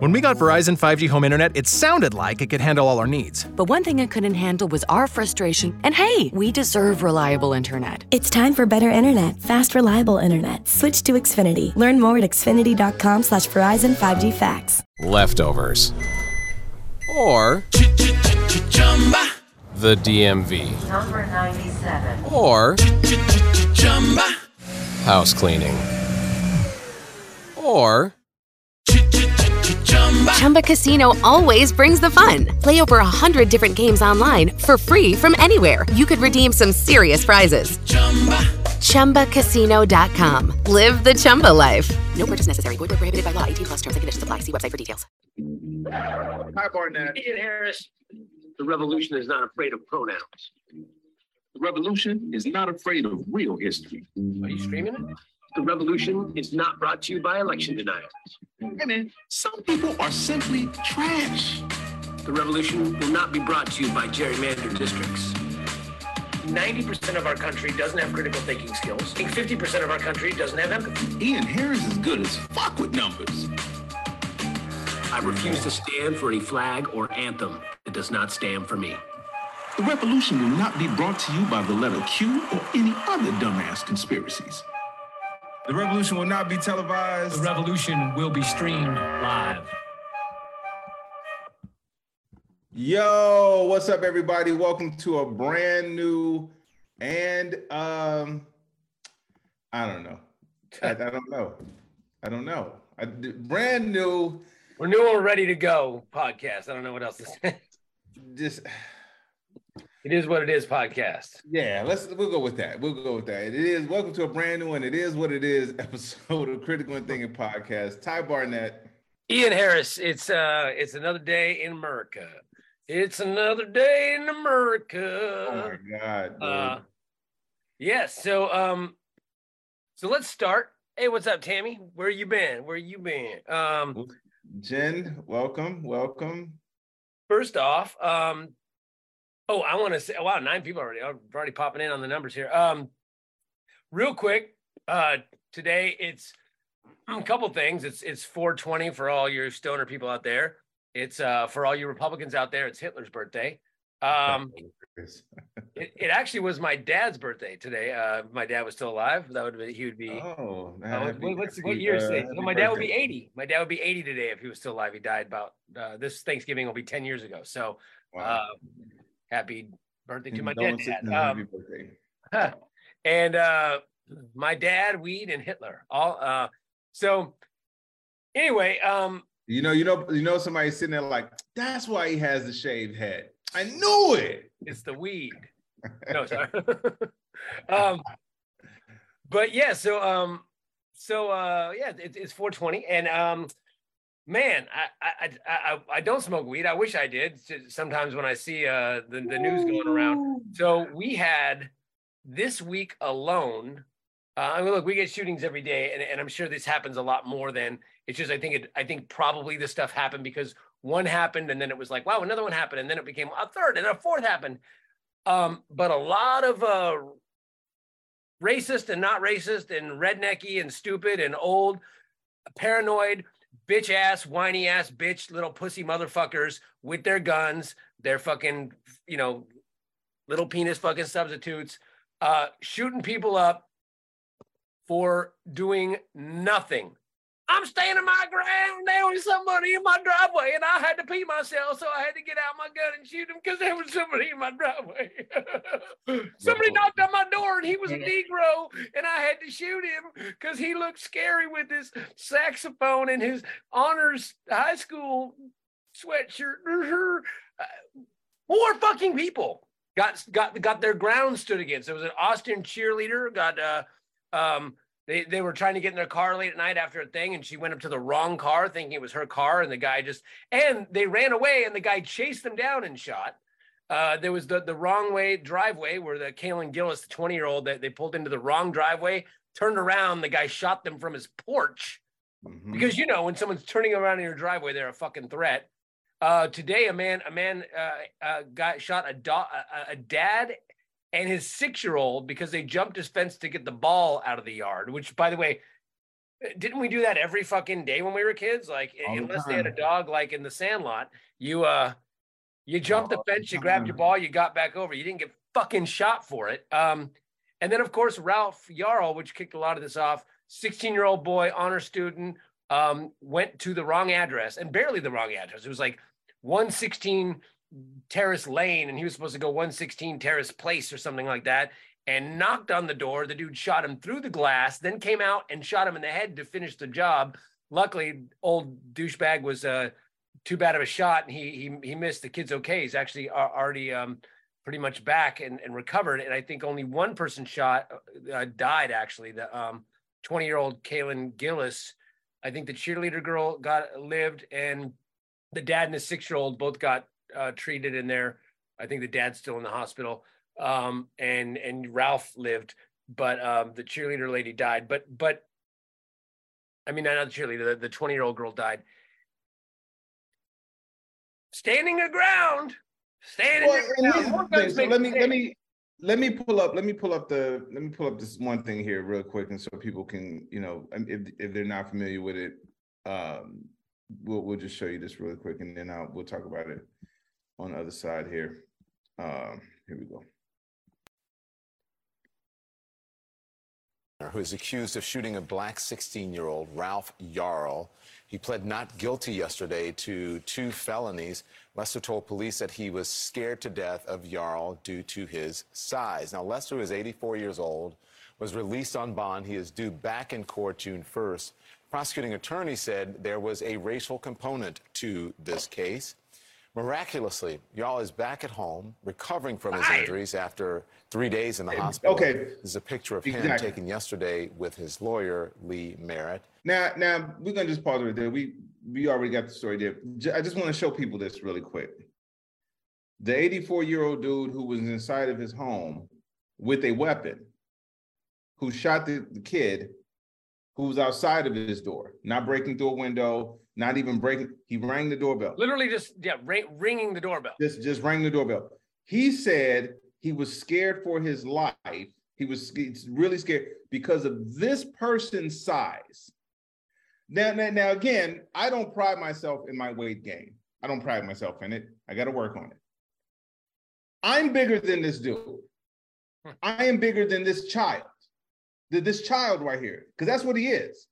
When we got Verizon 5G home internet, it sounded like it could handle all our needs. But one thing it couldn't handle was our frustration. And hey, we deserve reliable internet. It's time for better internet, fast, reliable internet. Switch to Xfinity. Learn more at xfinity.com slash Verizon 5G facts. Leftovers. Or the DMV. Number 97. Or house cleaning. Or Chumba Casino always brings the fun. Play over a hundred different games online for free from anywhere. You could redeem some serious prizes. Chumba. ChumbaCasino.com. Live the Chumba life. No purchase necessary. Void where prohibited by law. 18 plus terms and conditions apply. See website for details. Ty, Barnett. Ian Harris. The revolution is not afraid of pronouns. The revolution is not afraid of real history. Are you streaming it? The revolution is not brought to you by election deniers. Hey, man, some people are simply trash. The revolution will not be brought to you by gerrymandered districts. 90% of our country doesn't have critical thinking skills. I think 50% of our country doesn't have empathy. Ian Harris is good as fuck with numbers. I refuse to stand for any flag or anthem that does not stand for me. The revolution will not be brought to you by the letter Q or any other dumbass conspiracies. The revolution will not be televised. The revolution will be streamed live. Yo, what's up, everybody? Welcome to a brand new and um, I don't know. I, I don't know. I don't know. I, brand new. We're new and ready to go podcast. I don't know what else to say. Just it is what it is podcast. Yeah, let's we'll go with that. We'll go with that. It is welcome to a brand new and it is what it is episode of Critical and Thinking Podcast. Ty Barnett. Ian Harris, it's uh it's another day in America. It's another day in America. Oh my god. Dude. Uh yes, yeah, so um so let's start. Hey, what's up, Tammy? Where you been? Where you been? Um Jen, welcome, welcome. First off, um, oh, I want to say, wow, nine people already are already popping in on the numbers here. Um, real quick, uh, today it's a couple things. It's it's 420 for all your stoner people out there. It's uh for all you Republicans out there. It's Hitler's birthday. Um, it, it, actually was my dad's birthday today. Uh, my dad was still alive. That would be he would be. Oh, uh, what, what's what year is it? So my dad would be 80. My dad would be 80 today if he was still alive. He died about uh, this Thanksgiving will be 10 years ago. So, wow. Happy birthday to my dad. Um, huh. and uh, my dad, weed, and Hitler. All uh, so. Anyway, um, you know, you know, you know, somebody sitting there like, that's why he has the shaved head. I knew it. It's the weed. No, sorry. um, but yeah, so um, so uh, yeah, it, it's 420, and um, man, I, I I I don't smoke weed. I wish I did. Sometimes when I see uh the, the news going around. So we had this week alone. Uh, I mean, look, we get shootings every day, and, and I'm sure this happens a lot more than it's just. I think it. I think probably this stuff happened because one happened and then it was like wow another one happened and then it became a third and a fourth happened um, but a lot of uh, racist and not racist and rednecky and stupid and old paranoid bitch ass whiny ass bitch little pussy motherfuckers with their guns their fucking you know little penis fucking substitutes uh, shooting people up for doing nothing I'm standing my ground. There was somebody in my driveway, and I had to pee myself, so I had to get out my gun and shoot him because there was somebody in my driveway. somebody knocked on my door, and he was a Negro, and I had to shoot him because he looked scary with his saxophone and his honors high school sweatshirt. More fucking people got got got their ground stood against. There was an Austin cheerleader got uh um they they were trying to get in their car late at night after a thing, and she went up to the wrong car, thinking it was her car, and the guy just and they ran away, and the guy chased them down and shot. Uh, there was the the wrong way driveway where the Kaylin Gillis, the 20 year old, that they pulled into the wrong driveway, turned around, the guy shot them from his porch. Mm-hmm. Because you know when someone's turning around in your driveway, they're a fucking threat. Uh, today, a man a man uh, uh got shot a, do- a, a dad and his six year old because they jumped his fence to get the ball out of the yard, which, by the way, Didn't we do that every fucking day when we were kids? Like, All the unless they had a dog, like in the Sandlot, you uh, you jumped the All the fence, you grabbed your ball, you got back over. You didn't get fucking shot for it. Um, and then of course Ralph Yarl, which kicked a lot of this off. 16 year old boy, honor student, um, went to the wrong address and barely the wrong address. It was like 116 Terrace Lane, and he was supposed to go 116 Terrace Place or something like that, and knocked on the door. The dude shot him through the glass, then came out and shot him in the head to finish the job. Luckily, old douchebag was uh, too bad of a shot, and he he he missed. The kid's okay. He's actually already um, pretty much back and, and recovered. And I think only one person shot uh, died. Actually, the um, 20 year old Kaylin Gillis. I think the cheerleader girl got lived, and the dad and the six year old both got uh, treated in there. I think the dad's still in the hospital. Um, and and Ralph lived, but um, the cheerleader lady died. But but I mean, not the cheerleader. The 20 year old girl died. Standing your ground. Standing Well, your ground. here's the More thing, guns so let me let me let me pull up let me pull up the let me pull up this one thing here real quick and so people can you know if if they're not familiar with it um we'll we'll just show you this really quick and then I'll we'll talk about it on the other side here um here we go who is accused of shooting a black 16 year old, Ralph Yarl. He pled not guilty yesterday to two felonies. Lester told police that he was scared to death of Yarl due to his size. Now, Lester, is 84 years old, was released on bond. He is due back in court June 1st. Prosecuting attorney said there was a racial component to this case. Miraculously, Yarl is back at home, recovering from his Right. injuries after three days in the hospital. okay. This is a picture of him taken yesterday with his lawyer, Lee Merritt. now now we're gonna just pause right there we we already got the story there I just want to show people this really quick the 84 year old dude who was inside of his home with a weapon who shot the, the kid who was outside of his door, not breaking through a window, not even breaking. He rang the doorbell. Literally just yeah, ring, ringing the doorbell. Just just rang the doorbell. He said he was scared for his life. He was really scared because of this person's size. Now, now, now again, I don't pride myself in my weight gain. I don't pride myself in it. I got to work on it. I'm bigger than this dude. Hmm. I am bigger than this child. Th- This child right here, because that's what he is.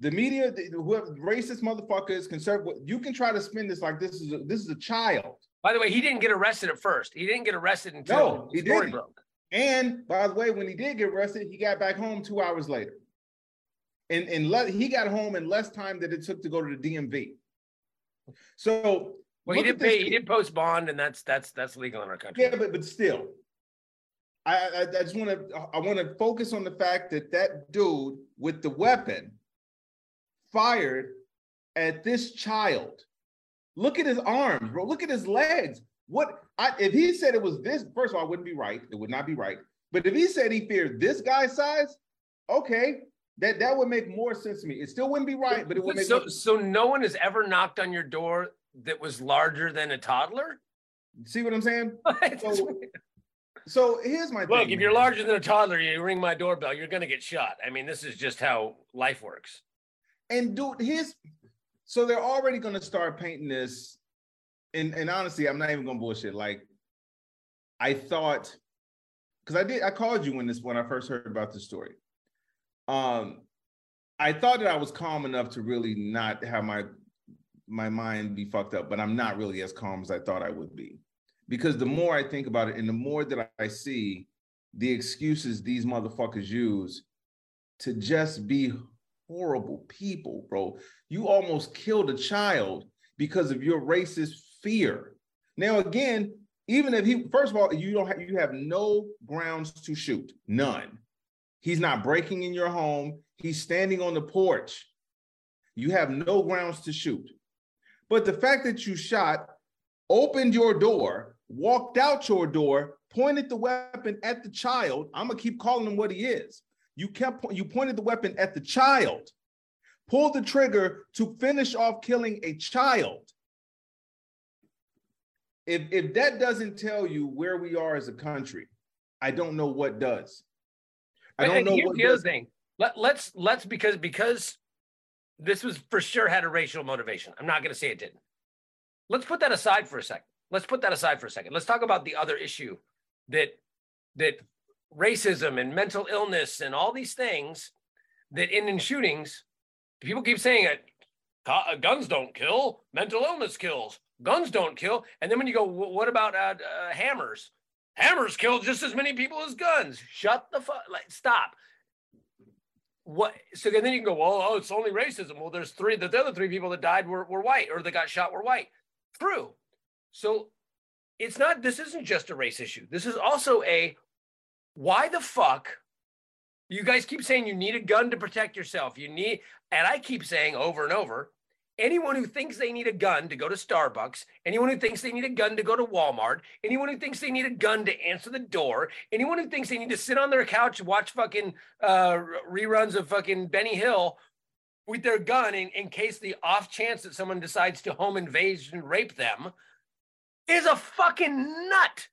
The media, the- whoever racist motherfuckers, conservative, you can try to spin this like this is a, this is a child. By the way, he didn't get arrested at first. He didn't get arrested until No, he story didn't. broke. And by the way, when he did get arrested, he got back home two hours later. And, and le- he got home in less time than it took to go to the DMV. So Well, he did pay. He did post bond, and that's that's that's legal in our country. Yeah, but but still, I I, I just want to I want to focus on the fact that that dude with the weapon fired at this child. Look at his arms, bro. Look at his legs. What I, if he said it was this? First of all, it wouldn't be right. It would not be right. But if he said he feared this guy's size, okay, that that would make more sense to me. It still wouldn't be right, but it would make so so no one has ever knocked on your door that was larger than a toddler. see what I'm saying. So, so here's my Look, thing. if you're larger than a toddler, you ring my doorbell, you're gonna get shot. I mean, this is just how life works. And dude, his so they're already gonna start painting this. And and honestly, I'm not even gonna bullshit. Like, I thought, because I did, I called you when this when I first heard about the story. Um, I thought that I was calm enough to really not have my my mind be fucked up, but I'm not really as calm as I thought I would be. Because the more I think about it, and the more that I see the excuses these motherfuckers use to just be horrible people, bro. You almost killed a child because of your racist fear. Now, again, even if he, first of all, you don't have you have no grounds to shoot, none. He's not breaking in your home. He's standing on the porch. You have no grounds to shoot. But the fact that you shot, opened your door, walked out your door, pointed the weapon at the child, I'm gonna keep calling him what he is. You kept you pointed the weapon at the child, pulled the trigger to finish off killing a child. If if that doesn't tell you where we are as a country, I don't know what does. I don't and know what the does. thing. Let let's let's because because this was for sure had a racial motivation. I'm not going to say it didn't. Let's put that aside for a second. Let's put that aside for a second. Let's talk about the other issue that that racism and mental illness and all these things that end in shootings. People keep saying it. Guns don't kill. Mental illness kills. Guns don't kill. And then when you go, what about uh, uh, hammers? Hammers kill just as many people as guns. Shut the fuck. Like, stop what so then you can go well oh it's only racism well there's three the other three people that died were, were white or that got shot were white true so it's not this isn't just a race issue this is also a why the fuck you guys keep saying you need a gun to protect yourself? You need and i keep saying over and over anyone who thinks they need a gun to go to starbucks anyone who thinks they need a gun to go to walmart anyone who thinks they need a gun to answer the door anyone who thinks they need to sit on their couch and watch fucking uh, reruns of fucking benny hill with their gun in, in case the off chance that someone decides to home invade and rape them is a fucking nut.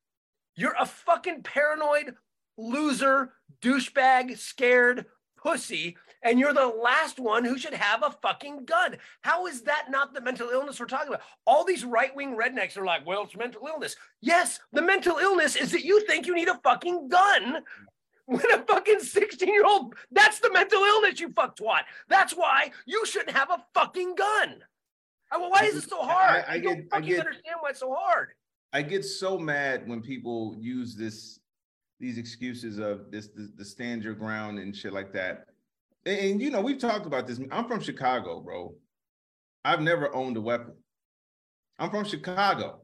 You're a fucking paranoid loser douchebag scared pussy and you're the last one who should have a fucking gun. How is that not the mental illness we're talking about? All these right wing rednecks are like, well, it's mental illness. Yes, the mental illness is that you think you need a fucking gun when a fucking 16 year old, that's the mental illness, you fuck twat. That's why you shouldn't have a fucking gun. I- well, why is it so hard? I- I I, don't get- I fucking get- understand why it's so hard. I get so mad when people use this these excuses of this the, the stand your ground and shit like that. And, and, you know, we've talked about this. I'm from Chicago, bro. I've never owned a weapon. I'm from Chicago.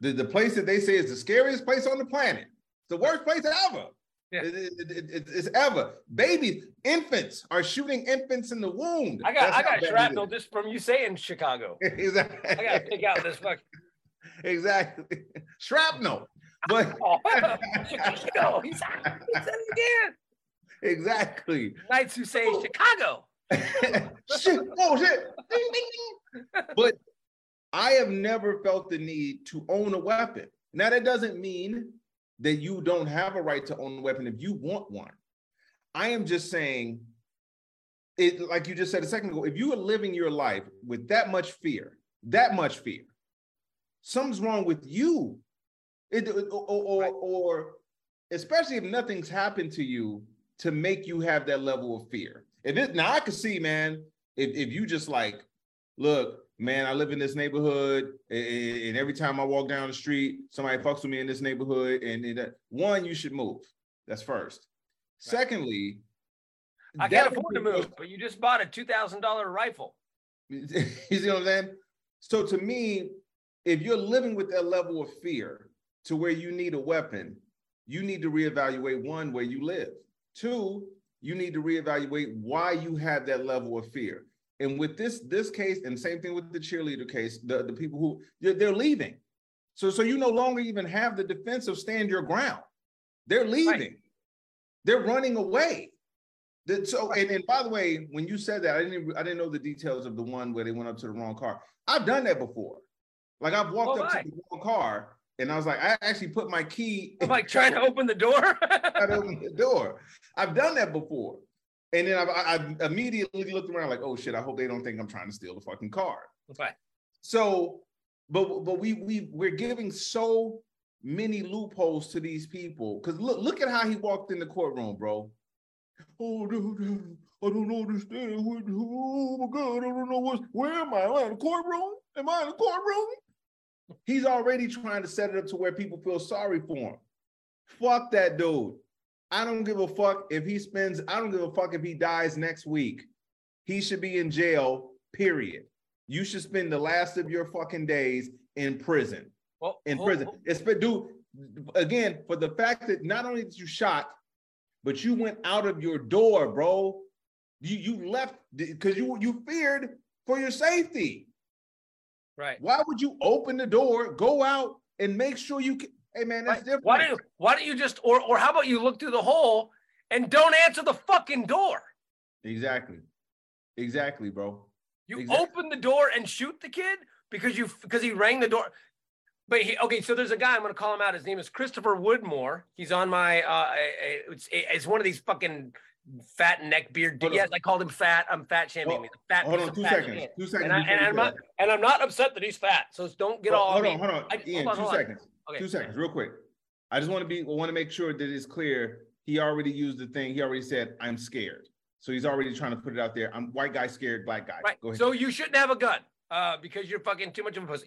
The, the place that they say is the scariest place on the planet. It's the worst place ever. Yeah. It- it- it- it- it's ever. Babies, infants are shooting infants in the womb. I got That's I got shrapnel is. just from you saying Chicago. exactly. I gotta pick out this fucking exactly. Shrapnel. But oh, Chicago. He said, it again. exactly. Knights who say oh. Chicago. shit. Oh shit. Ding, ding, ding. But I have never felt the need to own a weapon. Now that doesn't mean that you don't have a right to own a weapon if you want one. I am just saying it like you just said a second ago, if you are living your life with that much fear, that much fear, something's wrong with you. It, or, or, or especially if nothing's happened to you to make you have that level of fear. If it now I could see, man, if, if you just like, look, man, I live in this neighborhood, and, every time I walk down the street, somebody fucks with me in this neighborhood. And, and that- uh, one, you should move. That's first. Secondly, I can't afford to move, but you just bought a two thousand dollar rifle. you see what I'm saying? So to me, if you're living with that level of fear to where you need a weapon, you need to reevaluate one, where you live. Two, you need to reevaluate why you have that level of fear. And with this this case, and same thing with the cheerleader case, the, the people who they're, they're leaving. So so you no longer even have the defense of stand your ground. They're leaving. They're running away. The- so and, and by the way, when you said that, I didn't even- I didn't know the details of the one where they went up to the wrong car. I've done that before. Like I've walked Oh, up to the wrong car and I was like, I actually put my key I'm like trying to open the door. trying to open the door. I've done that before. And then I I immediately looked around like, oh shit, I hope they don't think I'm trying to steal the fucking car. Right. So, but but we we we're giving so many loopholes to these people. Cause look look at how he walked in the courtroom, bro. Oh, I don't understand. Oh my god, I don't know what's where am I? Am I in the courtroom? Am I in the courtroom? He's already trying to set it up to where people feel sorry for him. Fuck that dude. I don't give a fuck if he spends, I don't give a fuck if he dies next week. He should be in jail, period. You should spend the last of your fucking days in prison. Well, In prison. It's but dude, again, for the fact that not only did you shot, but you went out of your door, bro. You you left because you you feared for your safety. Right. Why would you open the door, go out, and make sure you can? Hey man, that's Right. different. Why don't you, why don't you just or or how about you look through the hole and don't answer the fucking door? Exactly. Exactly, bro. You Exactly. open the door and shoot the kid because you because he rang the door. But he okay, so there's a guy I'm gonna call him out. His name is Christopher Woodmore. He's on my uh, it's, it's one of these fucking fat neck beard. Dude. Yes, I called him fat. I'm fat shaming Well, me. Fat hold on, two fat seconds. man. Two seconds And, I, and I'm not and I'm not upset that he's fat. So don't get Well, all. hold on, hold on, I- Ian. hold on, two hold on. seconds. Okay. Two seconds, real quick. I just want to be want to make sure that it's clear. He already used the thing. He already said, "I'm scared." So he's already trying to put it out there. I'm white guy scared, black guy. Right. Go ahead. So you shouldn't have a gun uh, because you're fucking too much of a pussy.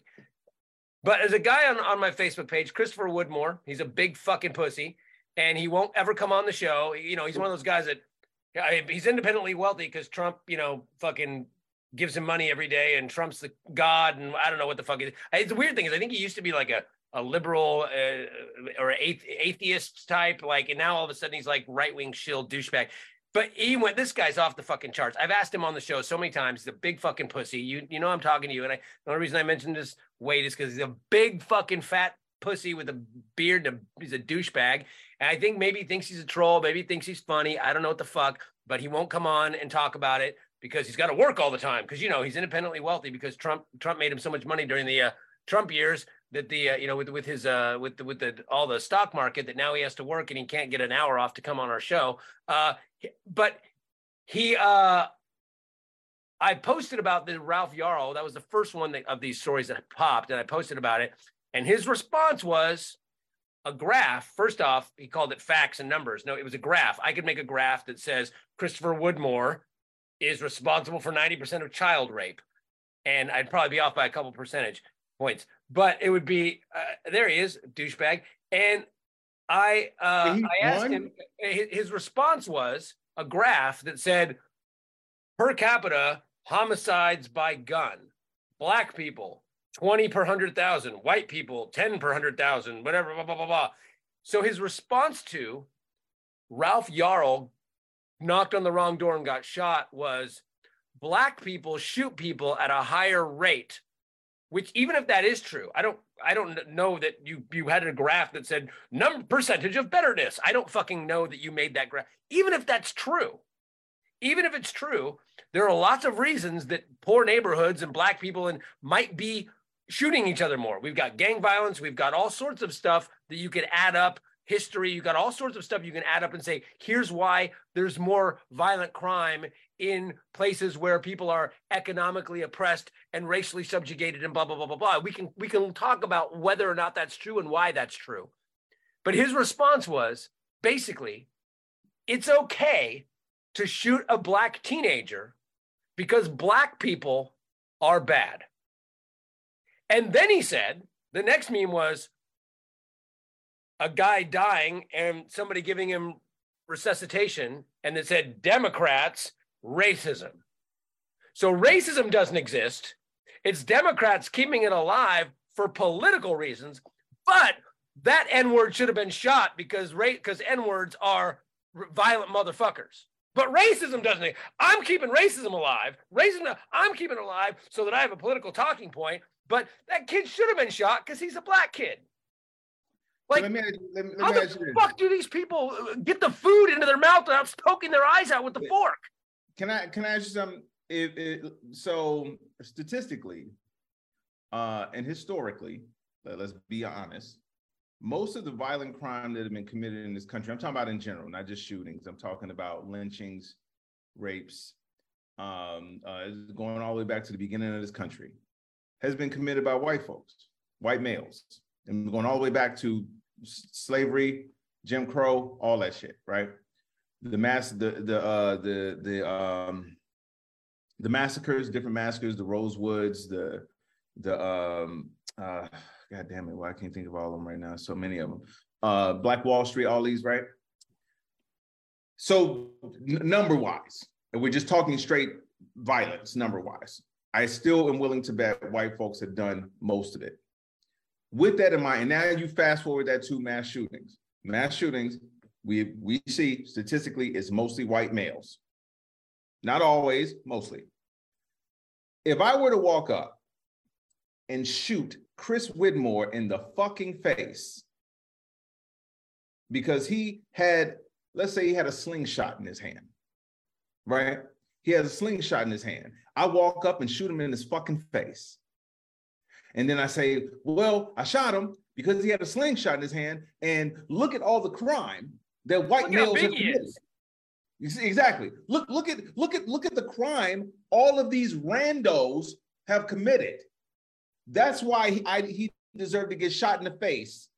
But as a guy on, on my Facebook page, Christopher Woodmore, he's a big fucking pussy and he won't ever come on the show. You know, he's one of those guys that yeah, he's independently wealthy because Trump, you know, fucking gives him money every day and Trump's the god and I don't know what the fuck is. It's the weird thing is I think he used to be like a a liberal uh, or atheist type, like, and now all of a sudden he's like right wing shill douchebag. But he went, this guy's off the fucking charts. I've asked him on the show so many times. A big fucking pussy. You you know I'm talking to you. And I the only reason I mentioned his weight is because he's a big fucking fat pussy with a beard a, he's a douchebag. And I think maybe he thinks he's a troll, maybe he thinks he's funny. I don't know what the fuck, but he won't come on and talk about it because he's got to work all the time. Because you know he's independently wealthy because Trump Trump made him so much money during the uh, Trump years that the uh, you know with with his uh with the with the all the stock market that now he has to work and he can't get an hour off to come on our show. Uh, but he uh I posted about the Ralph Yarl. That was the first one that, of these stories that popped, and I posted about it. And his response was a graph. First off, he called it facts and numbers. No, it was a graph. I could make a graph that says Christopher Woodmore is responsible for 90% of child rape. And I'd probably be off by a couple percentage points, but it would be uh, there he is, douchebag. And I uh, He I asked won? him. His, his response was a graph that said per capita homicides by gun, black people 20 per 100,000, white people 10 per 100,000, whatever, blah, blah, blah, blah. So his response to Ralph Yarl knocked on the wrong door and got shot was black people shoot people at a higher rate which even if that is true i don't i don't know that you you had a graph that said number percentage of betterness i don't fucking know that you made that graph even if that's true even if it's true there are lots of reasons that poor neighborhoods and black people and might be shooting each other more. We've got gang violence. We've got all sorts of stuff that you could add up history. You've got all sorts of stuff you can add up and say here's why there's more violent crime in places where people are economically oppressed and racially subjugated and blah blah blah blah blah. We can we can talk about whether or not that's true and why that's true. But his response was basically it's okay to shoot a black teenager because black people are bad and then he said the next meme was a guy dying and somebody giving him resuscitation. And it said democrats racism. So racism doesn't exist. It's democrats keeping it alive for political reasons. But that n word should have been shot because because n words are violent motherfuckers. But racism doesn't i'm keeping racism alive. Racism i'm keeping it alive so that i have a political talking point but that kid should have been shot because he's a black kid like, let me, let me, let how the ask you this. fuck do these people uh, get the food into their mouth without poking their eyes out with the fork? Can I can I ask you something? If it, so statistically, uh, and historically, let- let's be honest, most of the violent crime that have been committed in this country, I'm talking about in general, not just shootings. I'm talking about lynchings, rapes, um, uh, it's going all the way back to the beginning of this country, has been committed by white folks, white males, and going all the way back to slavery, Jim Crow, all that shit, right? the mass the the uh the the um the massacres different massacres the rosewoods the the um uh god damn it well i can't think of all of them right now. So many of them. Uh black wall street all these right? So n- number wise and we're just talking straight violence number wise i still am willing to bet white folks have done most of it with that in mind and now you fast forward that to mass shootings mass shootings we we see statistically it's mostly white males. Not always, mostly. If I were to walk up and shoot Chris Whitmore in the fucking face because he had, let's say he had a slingshot in his hand, right? He has a slingshot in his hand. I walk up and shoot him in his fucking face. And then I say, well, I shot him because he had a slingshot in his hand. And look at all the crime that white Look males have committed. You see, exactly. Look, look at look at look at the crime all of these randos have committed. That's why he, I, he deserved to get shot in the face.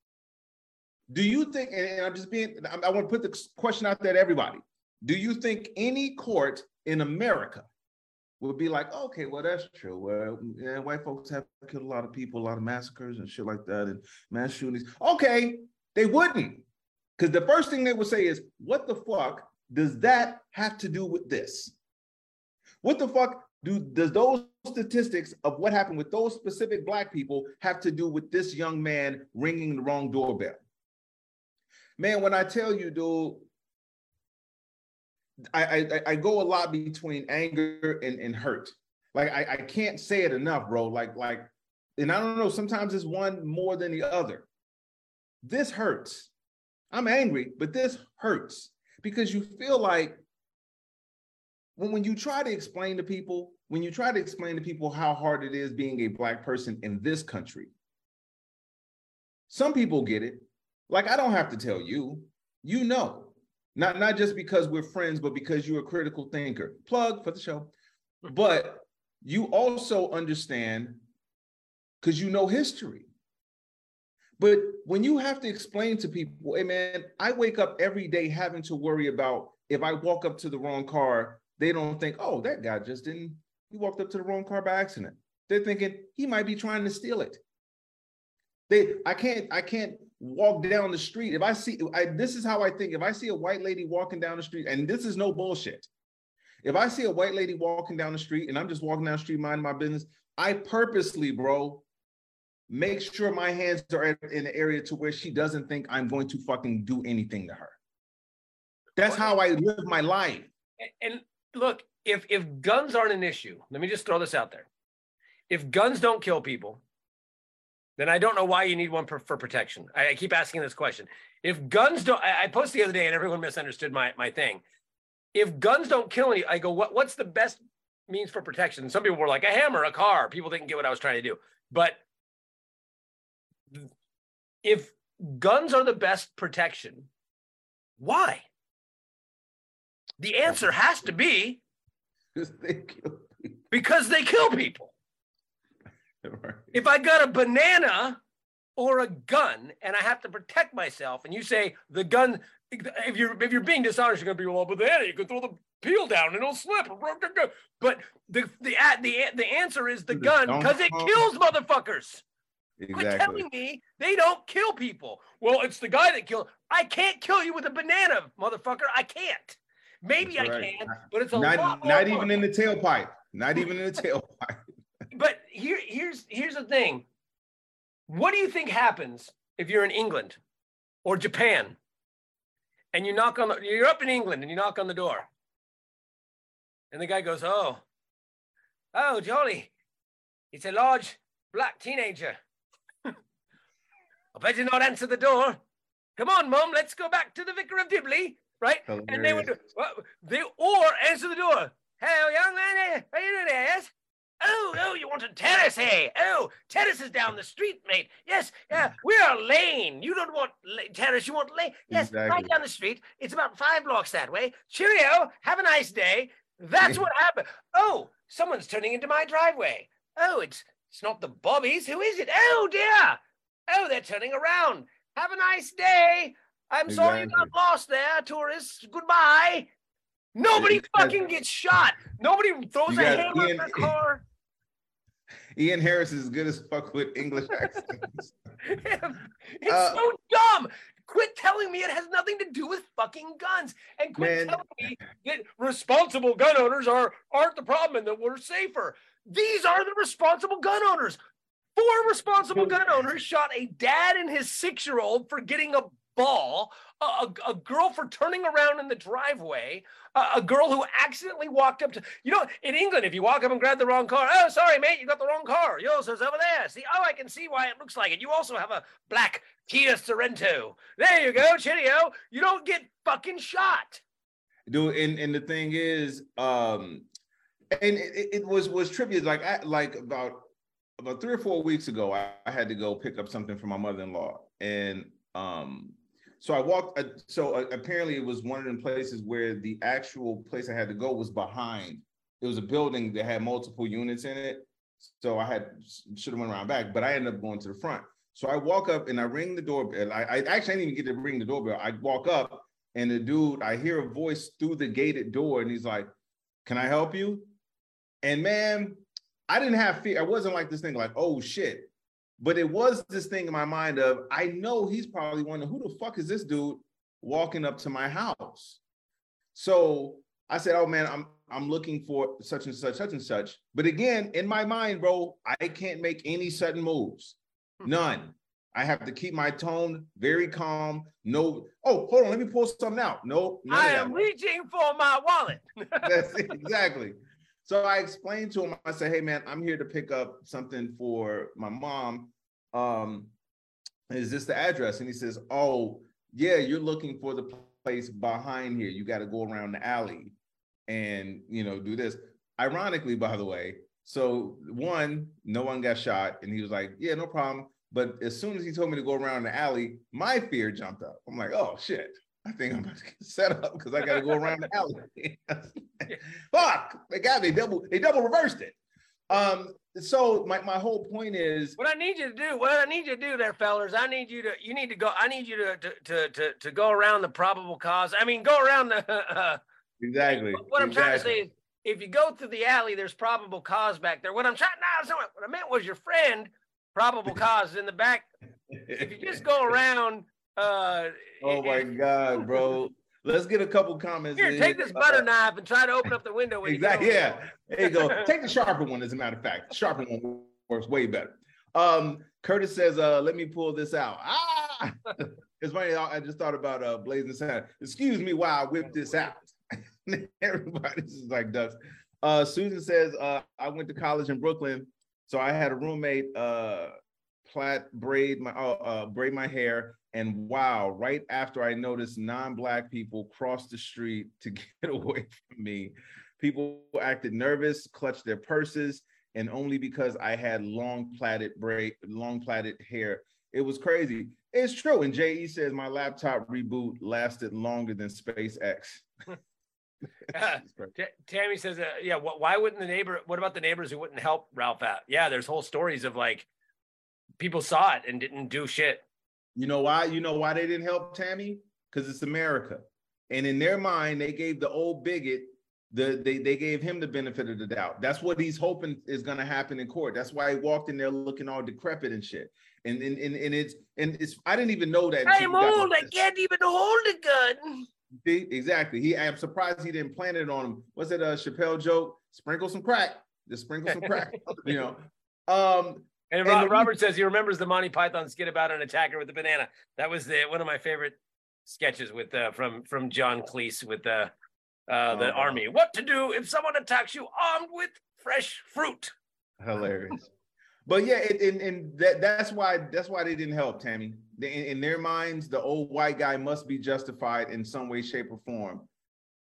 Do you think, and I'm just being, I, I want to put the question out there to everybody. Do you think any court in America would be like, okay, well, that's true. Well, yeah, white folks have killed a lot of people, a lot of massacres and shit like that, and mass shootings. Okay, they wouldn't. Because the first thing they would say is, what the fuck does that have to do with this? What the fuck do does those statistics of what happened with those specific black people have to do with this young man ringing the wrong doorbell? Man, when I tell you, dude, I, I, I go a lot between anger and, and hurt. Like I, I can't say it enough, bro. Like, like, and I don't know, sometimes it's one more than the other. This hurts. I'm angry, but this hurts because you feel like when, when you try to explain to people, when you try to explain to people how hard it is being a black person in this country, some people get it. Like I don't have to tell you, you know. Not, not just because we're friends, but because you're a critical thinker. Plug for the show. But you also understand because you know history. But when you have to explain to people, hey man, I wake up every day having to worry about if I walk up to the wrong car, they don't think, oh, that guy just didn't, he walked up to the wrong car by accident. They're thinking he might be trying to steal it. They, I can't, I can't walk down the street. If I see, I, this is how I think. If I see a white lady walking down the street, and this is no bullshit. If I see a white lady walking down the street and I'm just walking down the street minding my business, I purposely, bro, make sure my hands are in an area to where she doesn't think I'm going to fucking do anything to her. That's how I live my life. And look, if if guns aren't an issue, let me just throw this out there. If guns don't kill people, then I don't know why you need one for, for protection. I, I, keep asking this question. If guns don't, I, I posted the other day and everyone misunderstood my, my thing. If guns don't kill any, I go, what, what's the best means for protection? And some people were like, a hammer, a car. People didn't get what I was trying to do. But if guns are the best protection, why? The answer has to be because they kill people. Right. If I got a banana or a gun and I have to protect myself, and you say the gun, if you're if you're being dishonest, you're gonna be well, but the banana, you can throw the peel down and it'll slip. But the the the the answer is the gun because it kills motherfuckers. Exactly. Quit telling me they don't kill people. Well, it's the guy that killed. I can't kill you with a banana, motherfucker. I can't. Maybe That's I can, but it's a not, lot not even in the tailpipe. Not even in the tailpipe. Here, here's here's the thing. What do you think happens if you're in England or Japan and you knock on the you're up in England and you knock on the door? And the guy goes, Oh, oh, Jolly, it's a large black teenager. I better not answer the door. Come on, Mom, let's go back to the Vicar of Dibley, right? Hilarious. And they would, well, they or answer the door. Hey, young man, are you doing? Oh, oh, you want a terrace, hey? Oh, terrace is down the street, mate. Yes, yeah, we're lane. You don't want terrace, you want lane. Yes, exactly. right down the street. It's about five blocks that way. Cheerio, have a nice day. That's what happened. Oh, someone's turning into my driveway. Oh, it's it's not the Bobbies. Who is it? Oh dear. Oh, they're turning around. Have a nice day. I'm exactly. sorry you got lost there, tourists. Goodbye. Nobody fucking gets shot. Nobody throws a hammer in their car. Ian Harris is good as fuck with English accents. it's uh, so dumb. Quit telling me it has nothing to do with fucking guns, and quit man. telling me that responsible gun owners are aren't the problem and that we're safer. These are the responsible gun owners. Four responsible gun owners shot a dad and his six year old for getting a ball, a, a, a, girl for turning around in the driveway, a, a, girl who accidentally walked up to, you know, in England, if you walk up and grab the wrong car, oh, sorry, mate, you got the wrong car. Yours is over there. See, oh, I can see why it looks like it. You also have a black Kia Sorento. There you go, cheerio. You don't get fucking shot. Dude, and, and the thing is, um, and it, it was was trivia like I, like about about three or four weeks ago, I, I, had to go pick up something for my mother-in-law, and um, So I walked. Uh, so uh, apparently, it was one of the places where the actual place I had to go was behind. It was a building that had multiple units in it. So I had should have went around back, but I ended up going to the front. So I walk up and I ring the doorbell. I, I actually didn't even get to ring the doorbell. I walk up and the dude, I hear a voice through the gated door, and he's like, "Can I help you?" And man, I didn't have fear. I wasn't like this thing, like, "Oh shit." But it was this thing in my mind of I know he's probably wondering who the fuck is this dude walking up to my house. So I said, "Oh man, I'm I'm looking for such and such, such and such." But again, in my mind, bro, I can't make any sudden moves. Hmm. None. I have to keep my tone very calm. No, oh, hold on, let me pull something out. No, I am reaching for my wallet. That's it, exactly. So I explained to him, I said, hey man, I'm here to pick up something for my mom. Um, is this the address? And he says, Oh, yeah, you're looking for the place behind here. You got to go around the alley and you know, do this. Ironically, by the way, so one, no one got shot, and he was like, Yeah, no problem. But as soon as he told me to go around the alley, my fear jumped up. I'm like, oh shit. I think I'm about to get set up because I got to go around the alley. Fuck, they got me double. They double reversed it. Um, so my, my whole point is what I need you to do. What I need you to do there, fellas. I need you to. You need to go. I need you to to to to, to go around the probable cause. I mean, go around the. Uh, exactly. What I'm exactly. trying to say is, if you go through the alley, there's probable cause back there. What I'm trying now, what I meant was your friend. Probable cause in the back. if you just go around uh, oh my God, bro. Let's get a couple comments. Here, take this butter knife and try to open up the window. exactly. Yeah. There you go. take the sharper one, as a matter of fact. The sharper one works way better. Um, Curtis says, uh, let me pull this out. Ah, it's funny. I just thought about uh Blazing Saddles. Excuse me while I whip this out. Everybody's just like ducks. Uh, Susan says, uh, I went to college in Brooklyn. So I had a roommate, uh, plait braid my uh, uh, braid my hair and wow right after i noticed non-black people cross the street to get away from me people acted nervous clutched their purses and only because i had long plaited braid long plaited hair it was crazy it's true and je says my laptop reboot lasted longer than spacex uh, Tammy says, uh, "Yeah, why wouldn't the neighbor? What about the neighbors who wouldn't help Ralph out? Yeah, there's whole stories of like people saw it and didn't do shit. You know why? You know why they didn't help Tammy? Because it's America. And in their mind, they gave the old bigot the they they gave him the benefit of the doubt. That's what he's hoping is gonna happen in court. That's why he walked in there looking all decrepit and shit. And and and, and it's and it's I didn't even know that. I'm old. I can't even hold a gun. See, exactly. He I'm surprised he didn't plant it on him. Was it a Chappelle joke? Sprinkle some crack. Just sprinkle some crack. you know. Um, and, and Robert says he remembers the Monty Python skit about an attacker with a banana. That was the one of my favorite sketches with uh, from from John Cleese with the uh, the oh, army. What to do if someone attacks you armed with fresh fruit? Hilarious. but yeah, and, and that that's why that's why they didn't help Tammy. in, in their minds, the old white guy must be justified in some way, shape, or form.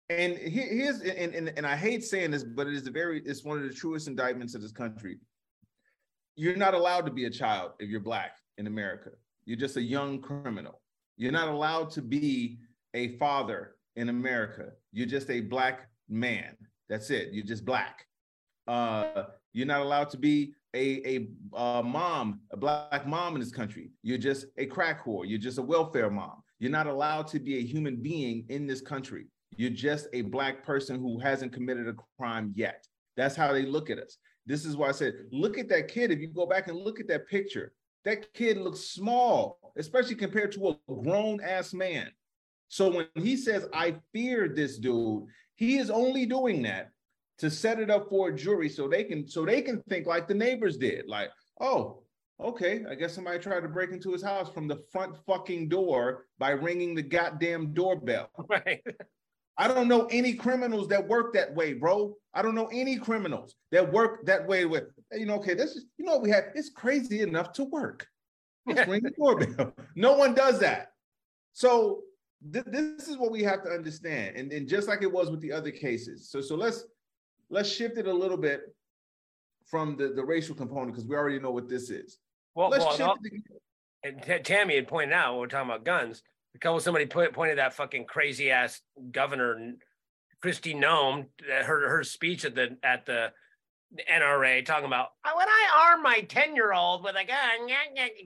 And here's and, and, and I hate saying this, but it is very it's one of the truest indictments of this country you're not allowed to be a child if you're black in America. You're just a young criminal. You're not allowed to be a father in America. You're just a black man. That's it. You're just black. Uh, you're not allowed to be a, a, a mom, a black mom in this country. You're just a crack whore. You're just a welfare mom. You're not allowed to be a human being in this country. You're just a black person who hasn't committed a crime yet. That's how they look at us. This is why I said, look at that kid. If you go back and look at that picture, that kid looks small, especially compared to a grown ass man. So when he says, I fear this dude, he is only doing that to set it up for a jury so they can so they can think like the neighbors did. Like, oh, okay, I guess somebody tried to break into his house from the front fucking door by ringing the goddamn doorbell. Right. I don't know any criminals that work that way, bro. I don't know any criminals that work that way with, you know, okay, this is, you know, we have, it's crazy enough to work. Let's ring the doorbell. No one does that. So th- this is what we have to understand. And, and just like it was with the other cases. So, so let's, let's shift it a little bit from the, the racial component because we already know what this is. Well, let's well, no, and T- Tammy had pointed out when we're talking about guns, a couple somebody put, pointed that fucking crazy ass governor Kristi Noem her her speech at the at the NRA talking about "Oh, when I arm my 10 year old with a gun,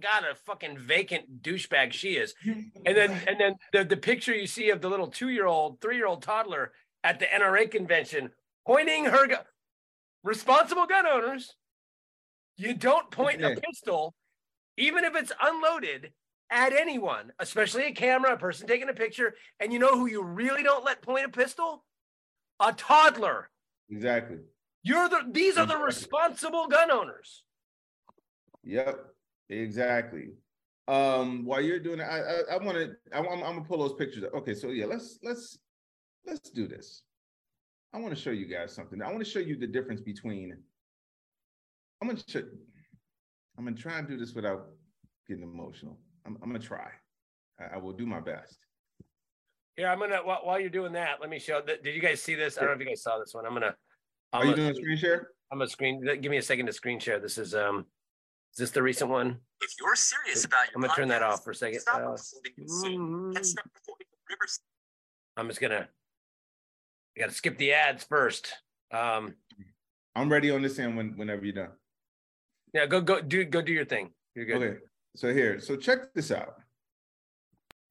got a fucking vacant douchebag she is. And then and then the, the picture you see of the little two year old, three year old toddler at the NRA convention pointing her gun. Responsible gun owners, you don't point a pistol, even if it's unloaded, at anyone, especially a camera, a person taking a picture. And you know who you really don't let point a pistol? A toddler. Exactly. You're the these are the responsible gun owners. Yep, exactly. Um, while you're doing it, I I, I want to I'm, I'm gonna pull those pictures up. Okay, so yeah, let's let's let's do this. I want to show you guys something. I want to show you the difference between. I'm gonna show, I'm gonna try and do this without getting emotional. I'm, I'm gonna try. I, I will do my best. Here, I'm gonna while, while you're doing that, let me show. That, did you guys see this? I don't know if you guys saw this one. I'm gonna. I'm Are you gonna- doing screen share? I'm a screen. Give me a second to screen share. This is um, is this the recent one? If you're serious about your I'm gonna turn that off for a second. Stop Uh, listening soon and start recording the I'm just gonna. I gotta skip the ads first. Um, I'm ready on this end when whenever you're done. yeah, go go do go do your thing. You're good. Okay, so here, so check this out.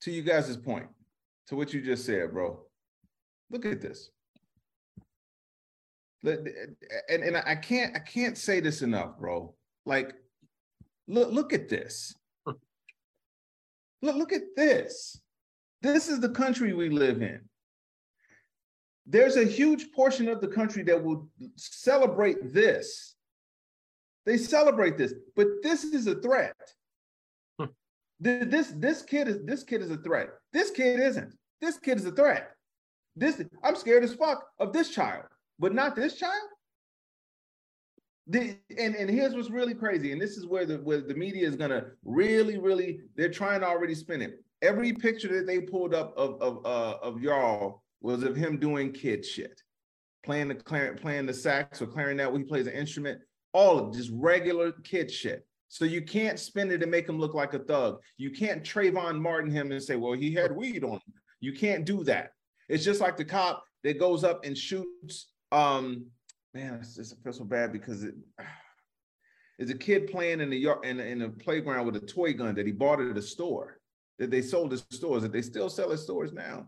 To you guys' point, to what you just said, bro. Look at this. And and I can't I can't say this enough, bro. Like, look look at this. Look look at this. This is the country we live in. There's a huge portion of the country that will celebrate this. They celebrate this, but this is a threat. Th- This this kid is this kid is a threat. This kid isn't. This kid is a threat. This I'm scared as fuck of this child, but not this child. The, and and here's what's really crazy, and this is where the where the media is gonna really really they're trying to already spin it. Every picture that they pulled up of of uh, of y'all was of him doing kid shit, playing the clar- playing the sax or clarinet. When he plays an instrument, all of just regular kid shit. So you can't spin it and make him look like a thug. You can't Trayvon Martin him and say, well, he had weed on him. You can't do that. It's just like the cop that goes up and shoots. Um, man, it's just, I feel so bad because it is a kid playing in the yard in, in a playground with a toy gun that he bought at a store that they sold at stores that they still sell at stores now.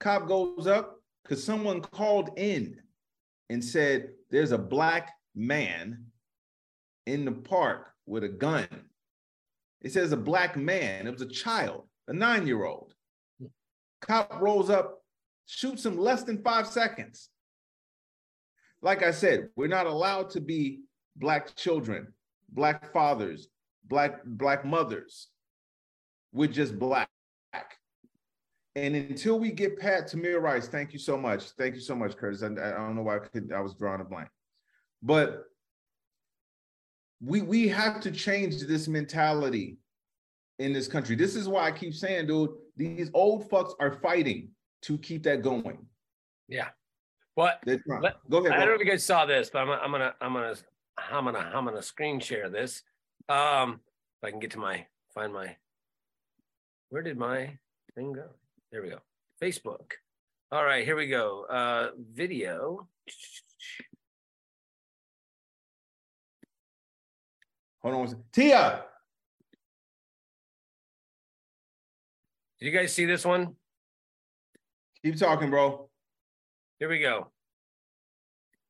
Cop goes up because someone called in and said there's a black man in the park with a gun. It says a black man. It was a child, a nine-year-old. Cop rolls up, shoots him less than five seconds. Like I said, we're not allowed to be black children, black fathers, black black mothers. We're just black. And until we get Pat Tamir Rice, thank you so much. Thank you so much, Curtis. I, I don't know why I could I was drawing a blank. But we we have to change this mentality in this country. This is why I keep saying, dude, these old fucks are fighting to keep that going. Yeah. What? Let- Go ahead. I don't know if you guys saw this, but I'm, I'm gonna I'm gonna I'm gonna I'm gonna screen share this. Um, if I can get to my find my where did my thing go? There we go. Facebook. All right, here we go. Uh, video. Hold on. Tia. Did you guys see this one? Keep talking, bro. Here we go.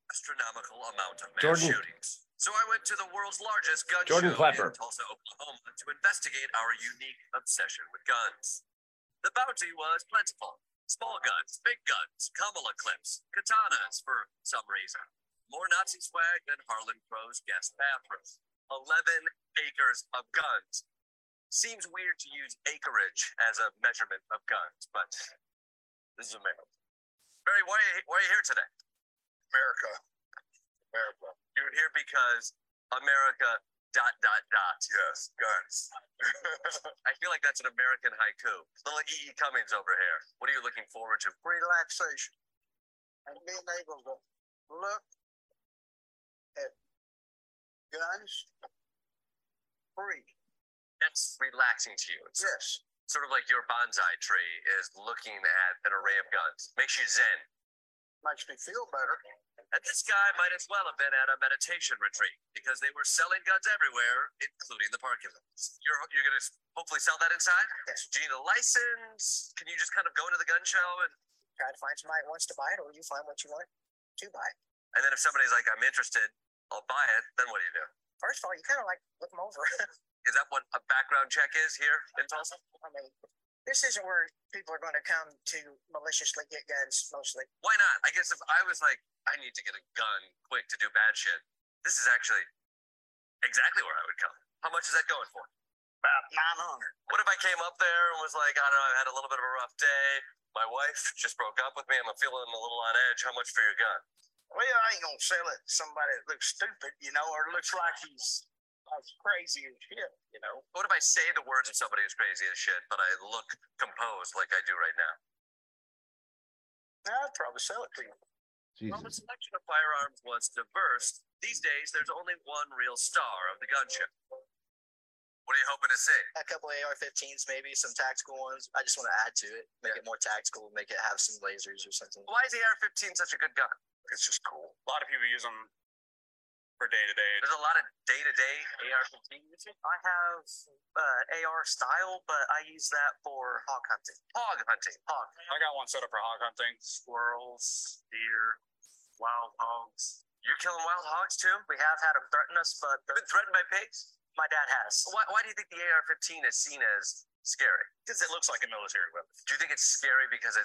Astronomical amount of mass Jordan. shootings. So I went to the world's largest gun Jordan show in Tulsa, Oklahoma to investigate our unique obsession with guns. The bounty was plentiful. Small guns, big guns, Kamala clips, katanas for some reason. More Nazi swag than Harlan Crow's guest bathrooms. 11 acres of guns. Seems weird to use acreage as a measurement of guns, but this is America. Barry, why are you, why are you here today? America. America. You're here because America dot dot dot. Yes, guns. I feel like that's an American haiku. Little E.E. E. Cummings over here. What are you looking forward to? Relaxation. And being able to look at guns free. That's relaxing to you. Yes. Sort of like your bonsai tree is looking at an array of guns. Makes you zen. Makes me feel better. And this guy might as well have been at a meditation retreat because they were selling guns everywhere, including the parking lots. You're you're gonna hopefully sell that inside. Yes. Do you need a license? Can you just kind of go to the gun show and Try to find somebody who wants to buy it, or you find what you want to buy. and then if somebody's like, I'm interested, I'll buy it. Then what do you do? First of all, you kind of like look them over. Is that what a background check is here in Tulsa? I mean, this isn't where people are going to come to maliciously get guns mostly. Why not? I guess if I was like, I need to get a gun quick to do bad shit, this is actually exactly where I would come. How much is that going for? About nine hundred. What if I came up there and was like, I don't know, I had a little bit of a rough day. My wife just broke up with me. I'm feeling a little on edge. How much for your gun? Well, I ain't gonna sell it to somebody that looks stupid, you know, or looks like he's like crazy as shit, you know. What if I say the words of somebody who's crazy as shit, but I look composed like I do right now? I'd probably sell it to you. Well, the selection of firearms was diverse. These days, there's only one real star of the gun show. What are you hoping to see? A couple of AR-15s, maybe some tactical ones. I just want to add to it, make it more tactical, make it have some lasers or something. Why is the AR-15 such a good gun? It's just cool. A lot of people use them for day to day. There's a lot of day-to-day AR-15 usage. I have uh, AR style, but I use that for hog hunting. Hog hunting. Hog. I got one set up for hog hunting. Squirrels, deer, wild hogs. You're killing wild hogs too? We have had them threaten us, but Been threatened by pigs? my dad has. Why, why do you think the AR-15 is seen as scary? Because it looks like a military weapon. Do you think it's scary because it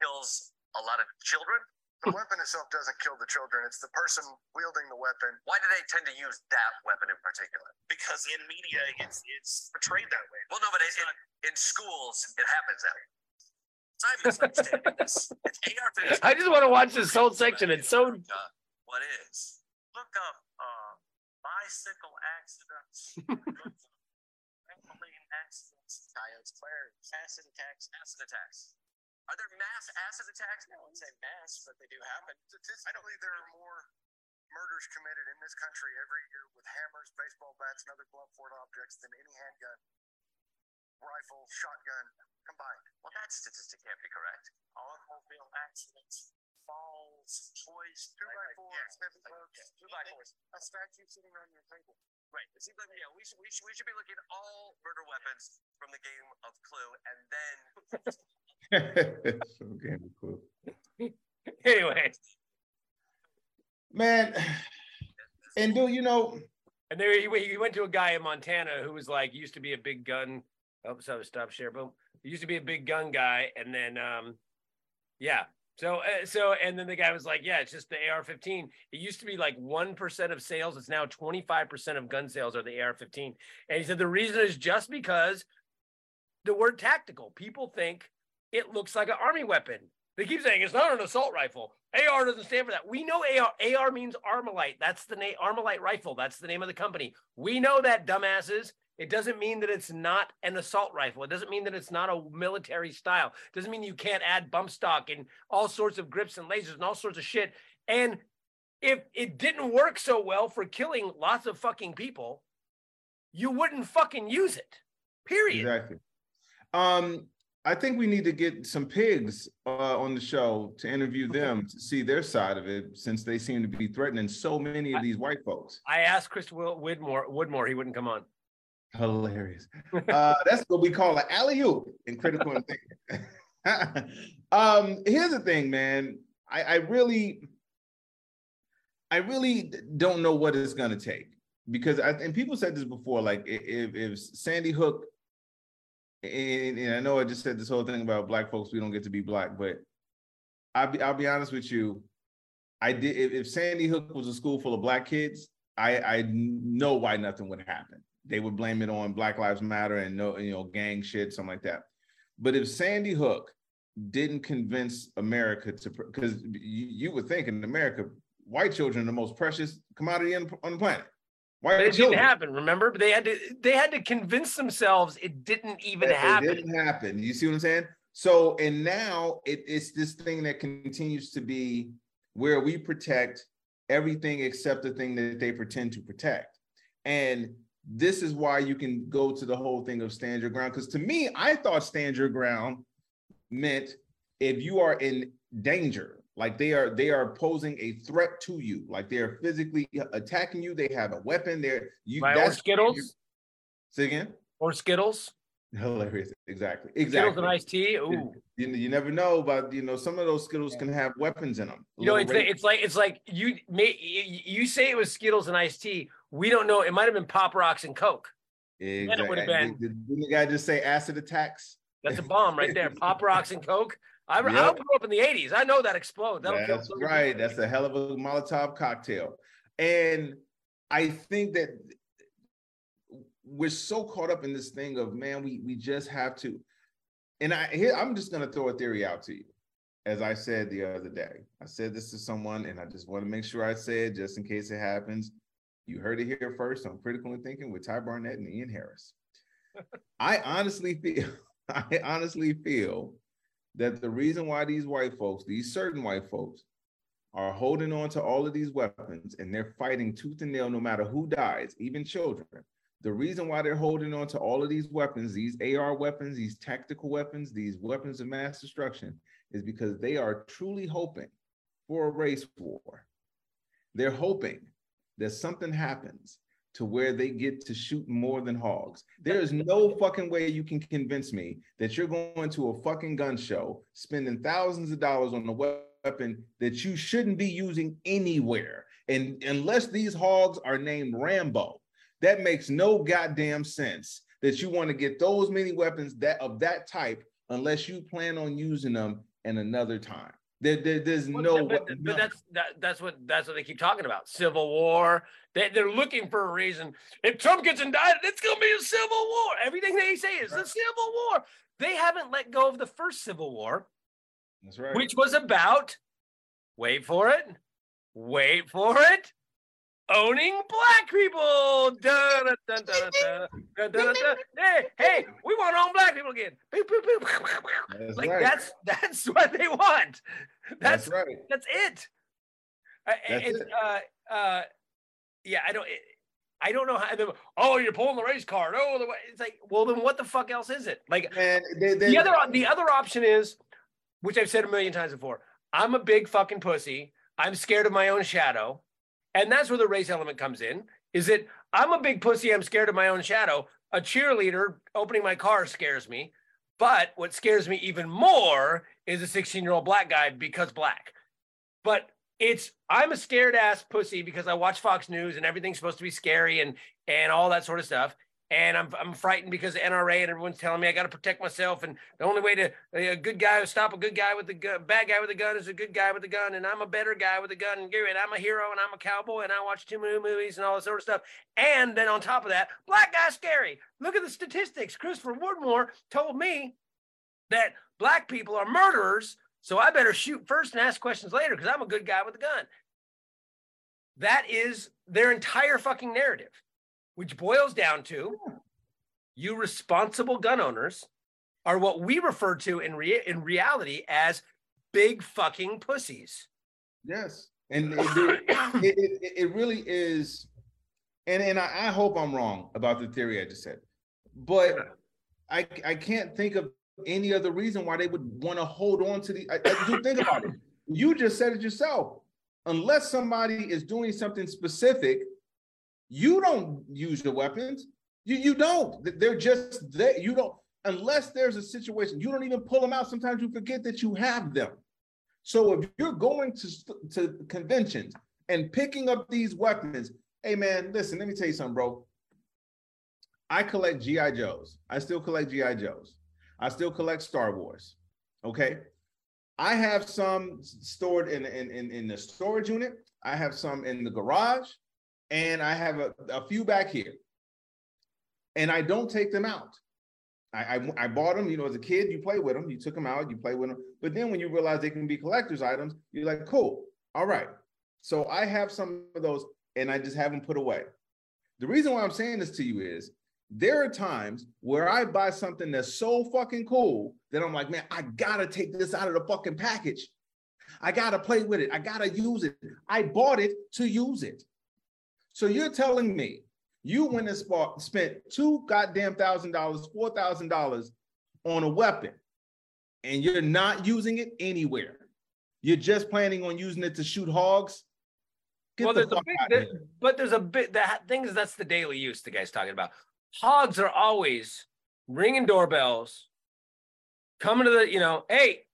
kills a lot of children? The weapon itself doesn't kill the children. It's the person wielding the weapon. Why do they tend to use that weapon in particular? Because in media, it's it's portrayed that way. Well, no, but it, in, in schools, it happens that way. So I'm misunderstanding this. It's AR-15. I just want to watch this whole section. It's so What is? Look up uh, bicycle accidents. Trampoline accidents. Coyotes, flares, acid attacks. Acid attacks. Are there mass acid attacks? I wouldn't say mass, but they do happen. Statistically, there are more murders committed in this country every year with hammers, baseball bats, and other blunt force objects than any handgun, rifle, shotgun combined. Well, that statistic can't be correct. Automobile accidents. Falls. Toys. Two by fours, heavy loads. Two by fours. A statue sitting on your table. Right. It seems like yeah, we should we should we should be looking at all murder weapons from the game of Clue, and then okay, cool. anyway. Man, and do you know? And there he, he went to a guy in Montana who was like used to be a big gun. Oh, so stop share. Boom. He used to be a big gun guy, and then um, yeah. So uh, so and then the guy was like, yeah, it's just the AR-15. It used to be like one percent of sales. It's now twenty five percent of gun sales are the AR-15. And he said the reason is just because the word tactical. People think it looks like an army weapon. They keep saying it's not an assault rifle. AR doesn't stand for that. We know AR. AR means Armalite. That's the name. Armalite rifle. That's the name of the company. We know that, dumbasses. It doesn't mean that it's not an assault rifle. It doesn't mean that it's not a military style. It doesn't mean you can't add bump stock and all sorts of grips and lasers and all sorts of shit. And if it didn't work so well for killing lots of fucking people, you wouldn't fucking use it. Period. Exactly. Um, I think we need to get some pigs uh, on the show to interview them to see their side of it, since they seem to be threatening so many of these white folks. I asked Chris Will- Woodmore, Woodmore, he wouldn't come on. Hilarious. Uh, that's what we call an alley oop in critical thinking. um, here's the thing, man. I, I really, I really don't know what it's gonna take because I and people said this before. Like if if Sandy Hook, and, and I know I just said this whole thing about black folks, we don't get to be black, but I'll be I'll be honest with you. I did if, if Sandy Hook was a school full of black kids, I I know why nothing would happen they would blame it on Black Lives Matter and no, you know, gang shit, something like that. But if Sandy Hook didn't convince America to, because you, you would think in America, white children are the most precious commodity on, on the planet. White But it didn't happen. Remember, but they had to they had to convince themselves it didn't even happen. It didn't happen. You see what I'm saying? So, and now it, it's this thing that continues to be where we protect everything except the thing that they pretend to protect. And this is why you can go to the whole thing of stand your ground. Because to me, I thought stand your ground meant if you are in danger, like they are they are posing a threat to you, like they are physically attacking you. They have a weapon. They're you. Right, or that's Skittles. Say again. Or Skittles. Hilarious. Exactly. Exactly skittles Exactly. and iced tea. Ooh. You, you never know about you know some of those Skittles can have weapons in them. You know, it's, it's like it's like you may you say it was Skittles and iced tea. We don't know. It might have been Pop Rocks and Coke. Then it would have been. Did, didn't the guy just say acid attacks? That's a bomb right there. Pop Rocks and Coke. I, I grew up in the '80s. I know that explodes. That'll That's many right. That's a hell of a Molotov cocktail. And I think that we're so caught up in this thing of man, we we just have to. And I here I'm just gonna throw a theory out to you. As I said the other day, I said this to someone, and I just want to make sure I say it just in case it happens. You heard it here first on Critical and Thinking with Ty Barnett and Ian Harris. I honestly feel, I honestly feel that the reason why these white folks, these certain white folks, are holding on to all of these weapons and they're fighting tooth and nail no matter who dies, even children. The reason why they're holding on to all of these weapons, these AR weapons, these tactical weapons, these weapons of mass destruction, is because they are truly hoping for a race war. They're hoping that something happens to where they get to shoot more than hogs. There is no fucking way you can convince me that you're going to a fucking gun show, spending thousands of dollars on a weapon that you shouldn't be using anywhere. And unless these hogs are named Rambo, that makes no goddamn sense that you want to get those many weapons that of that type unless you plan on using them in another time. There, there- there's no, but, but, but that's that, that's what that's what they keep talking about. Civil war. They, they're looking for a reason. If Trump gets indicted, it's going to be a civil war. Everything they say is a civil war. They haven't let go of the first civil war, That's right. which was about wait for it, wait for it, owning black people. Hey, hey, we want to own black people again. That's like right. that's that's what they want. That's, that's right. That's it. Uh, that's it. Uh, uh, yeah, I don't. It, I don't know how. the oh, you're pulling the race card. Oh, the, it's like, well, then what the fuck else is it? Like, Man, they, they, the other the other option is, which I've said a million times before. I'm a big fucking pussy. I'm scared of my own shadow and that's where the race element comes in. Is that I'm a big pussy. I'm scared of my own shadow. A cheerleader opening my car scares me. But what scares me even more is a 16 year old black guy because black. But it's I'm a scared ass pussy because I watch Fox News and everything's supposed to be scary and and all that sort of stuff. And I'm I'm frightened because of NRA and everyone's telling me I got to protect myself. And the only way to uh, a good guy stop a good guy with the gun, bad guy with a gun is a good guy with a gun. And I'm a better guy with a gun. And I'm a hero and I'm a cowboy and I watch too many movies and all that sort of stuff. And then on top of that, black guy's scary. Look at the statistics. Christopher Woodmore told me that black people are murderers. So I better shoot first and ask questions later because I'm a good guy with a gun. That is their entire fucking narrative, which boils down to you responsible gun owners are what we refer to in rea- in reality as big fucking pussies. Yes, and it, it, it, it- really is. And and I, I hope I'm wrong about the theory I just said, but I I can't think of any other reason why they would want to hold on to the. I, I, you think about it. You just said it yourself. Unless somebody is doing something specific, you don't use your weapons. You you don't. They're just there. You don't unless there's a situation. You don't even pull them out. Sometimes you forget that you have them. So if you're going to to conventions and picking up these weapons, hey man, listen, let me tell you something, bro. I collect GI Joes. I still collect GI Joes. I still collect Star Wars. Okay. I have some stored in in in, in the storage unit. I have some in the garage, and I have a, a few back here. And I don't take them out. I, I I bought them, you know, as a kid, you play with them, you took them out, you play with them. But then when you realize they can be collector's items, you're like, cool, all right. So I have some of those and I just have them put away. The reason why I'm saying this to you is there are times where I buy something that's so fucking cool that I'm like, man, I gotta take this out of the fucking package. I gotta play with it. I gotta use it. I bought it to use it. So you're telling me You went and spa- spent two goddamn thousand dollars, four thousand dollars on a weapon, and you're not using it anywhere. You're just planning on using it to shoot hogs. Get well, the there's a big, there- here. but there's a bit that things that's the daily use the guy's talking about. Hogs are always ringing doorbells, coming to the, you know, hey,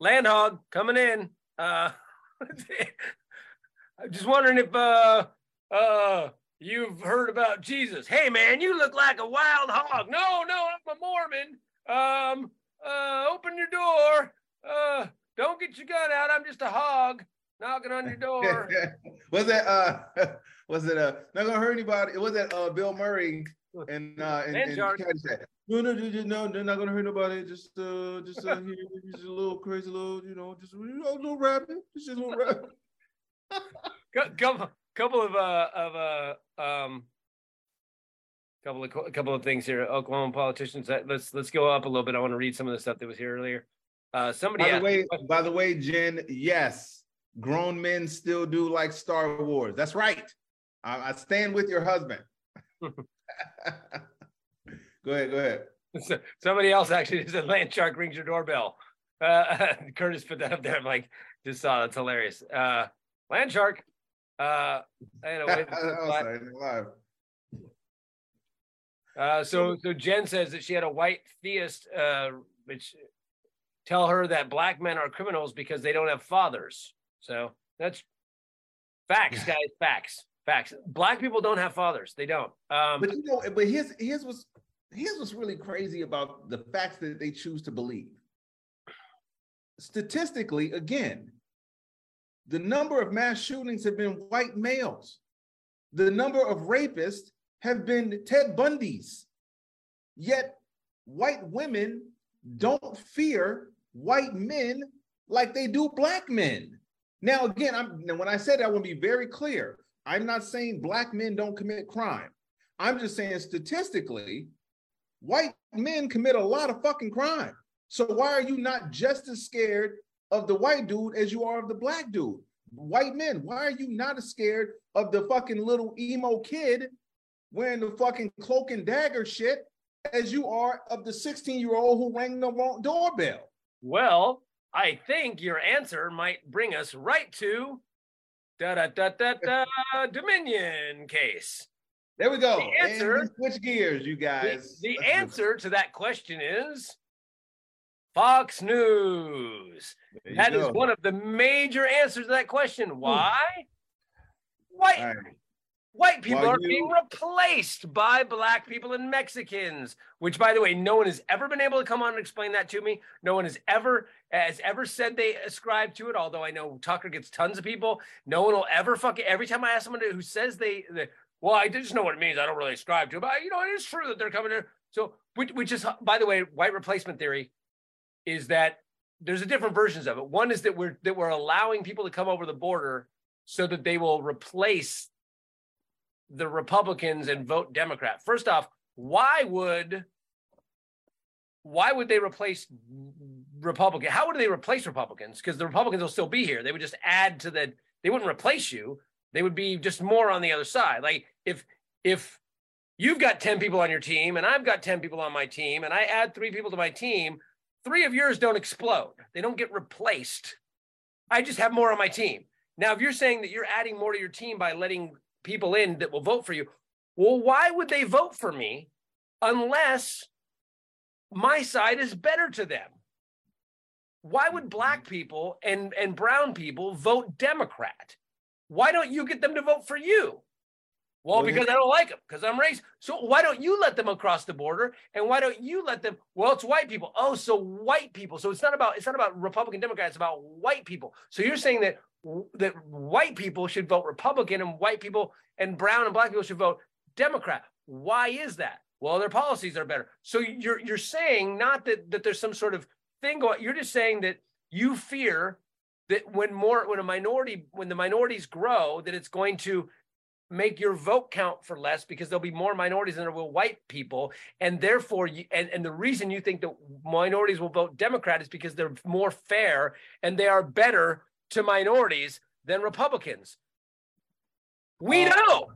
land hog coming in. Uh, I'm just wondering if uh uh you've heard about Jesus. Hey man, you look like a wild hog. No, no, I'm a Mormon. Um, uh, open your door. Uh, don't get your gun out. I'm just a hog knocking on your door. was that uh was it uh not gonna hurt anybody? It was that uh Bill Murray and uh and, And No, no, no, no, no, they're not gonna hurt nobody. Just uh just uh here, just a little crazy little, you know, just you know, a little. It's just a little rabbit. come, couple couple of uh of uh um couple of a couple of things here oklahoma politicians Uh, let's let's go up a little bit i want to read some of the stuff that was here earlier uh somebody By the way, by the way, Jen, yes, grown men still do like Star Wars. That's right. I, I stand with your husband. go ahead, go ahead. So- somebody else actually said land shark rings your doorbell uh curtis put that up there i'm like just saw that's hilarious uh land shark uh anyway Oh, sorry, live. Uh, so so Jen says that she had a white theist, uh, which tell her that black men are criminals because they don't have fathers. So that's facts, guys. Facts. Facts. Black people don't have fathers. They don't. Um, But you know, but here's here's what's here's what's really crazy about the facts that they choose to believe. Statistically, again, the number of mass shootings have been white males. The number of rapists have been Ted Bundy's. Yet white women don't fear white men like they do black men. Now, again, I'm when I said that, I want to be very clear. I'm not saying black men don't commit crime. I'm just saying statistically, white men commit a lot of fucking crime. So why are you not just as scared of the white dude as you are of the black dude? White men, why are you not as scared of the fucking little emo kid wearing the fucking cloak and dagger shit as you are of the 16 year old who rang the wrong doorbell? well, I think your answer might bring us right to da da da da da Dominion case. There we go. The answer. Switch gears, you The, guys. the answer to that question is Fox News. That is one of the major answers to that question. Why? White right. white people While are you- being replaced by black people and Mexicans, which by the way, no one has ever been able to come on and explain that to me. No one has ever has ever said they ascribe to it, although I know Tucker gets tons of people. No one will ever fucking every time I ask someone who says they, they well, I just know what it means. I don't really ascribe to it, but you know, it is true that they're coming there. So, which, which is, by the way, white replacement theory is that there's a different versions of it. One is that we're that we're allowing people to come over the border so that they will replace the Republicans and vote Democrat. First off, why would why would they replace Republican? How would they replace Republicans? Because the Republicans will still be here. They would just add to the. They wouldn't replace you. They would be just more on the other side. Like if if you've got ten people on your team and I've got ten people on my team, and I add three people to my team, three of yours don't explode. They don't get replaced. I just have more on my team. Now, if you're saying that you're adding more to your team by letting people in that will vote for you, well, why would they vote for me unless my side is better to them? Why would black people and, and brown people vote Democrat? Why don't you get them to vote for you? Well, because I don't like them, because I'm racist. So why don't you let them across the border? And why don't you let them? Well, it's white people. Oh, so white people. So it's not about it's not about Republican Democrats. It's about white people. So you're saying that that white people should vote Republican and white people and brown and black people should vote Democrat. Why is that? Well, their policies are better. So you're you're saying not that that there's some sort of thing going. You're just saying that you fear that when more when a minority when the minorities grow that it's going to make your vote count for less because there'll be more minorities than there will white people and therefore you, and, and the reason you think that minorities will vote democrat is because they're more fair and they are better to minorities than republicans we Uh, know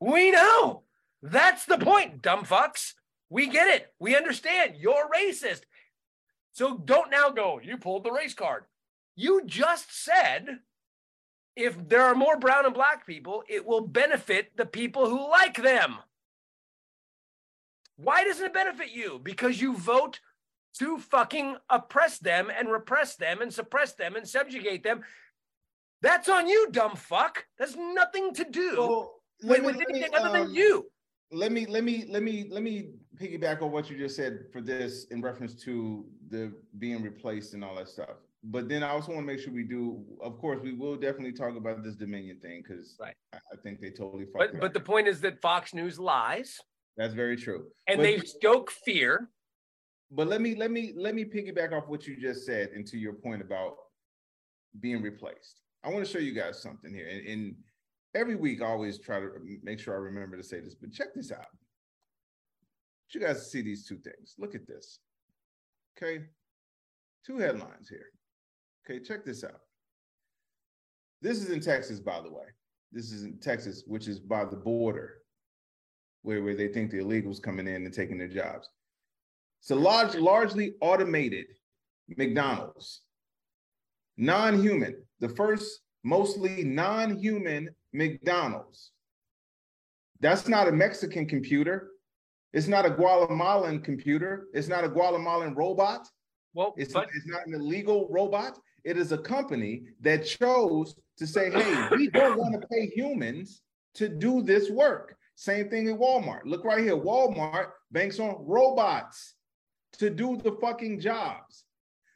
We know. That's the point, dumb fucks. We get it. We understand. You're racist. So don't now go, you pulled the race card. You just said if there are more brown and black people, it will benefit the people who like them. Why doesn't it benefit you? Because you vote to fucking oppress them and repress them and suppress them and subjugate them. That's on you, dumb fuck. That's nothing to do Well, with, let with me- let me, anything other than um, you. let me let me let me let me piggyback on what you just said for this in reference to the being replaced and all that stuff. But then I also want to make sure we do. Of course, we will definitely talk about this Dominion thing because right. I, I think they totally But but up. the point is that Fox News lies That's very true. and But- they stoke fear. But let me let me let me piggyback off what you just said and to your point about being replaced. I want to show you guys something here. And, and every week I always try to make sure I remember to say this, but check this out. You guys see these two things. Look at this. Okay. Two headlines here. Okay, check this out. This is in Texas, by the way. This is in Texas, which is by the border, where, where they think the illegals coming in and taking their jobs. It's a large, largely automated McDonald's, non-human, the first mostly non-human McDonald's. That's not a Mexican computer. It's not a Guatemalan computer. It's not a Guatemalan robot. Well, it's, but- it's not an illegal robot. It is a company that chose to say, hey, we don't want to pay humans to do this work. Same thing in Walmart. Look right here. Walmart banks on robots to do the fucking jobs.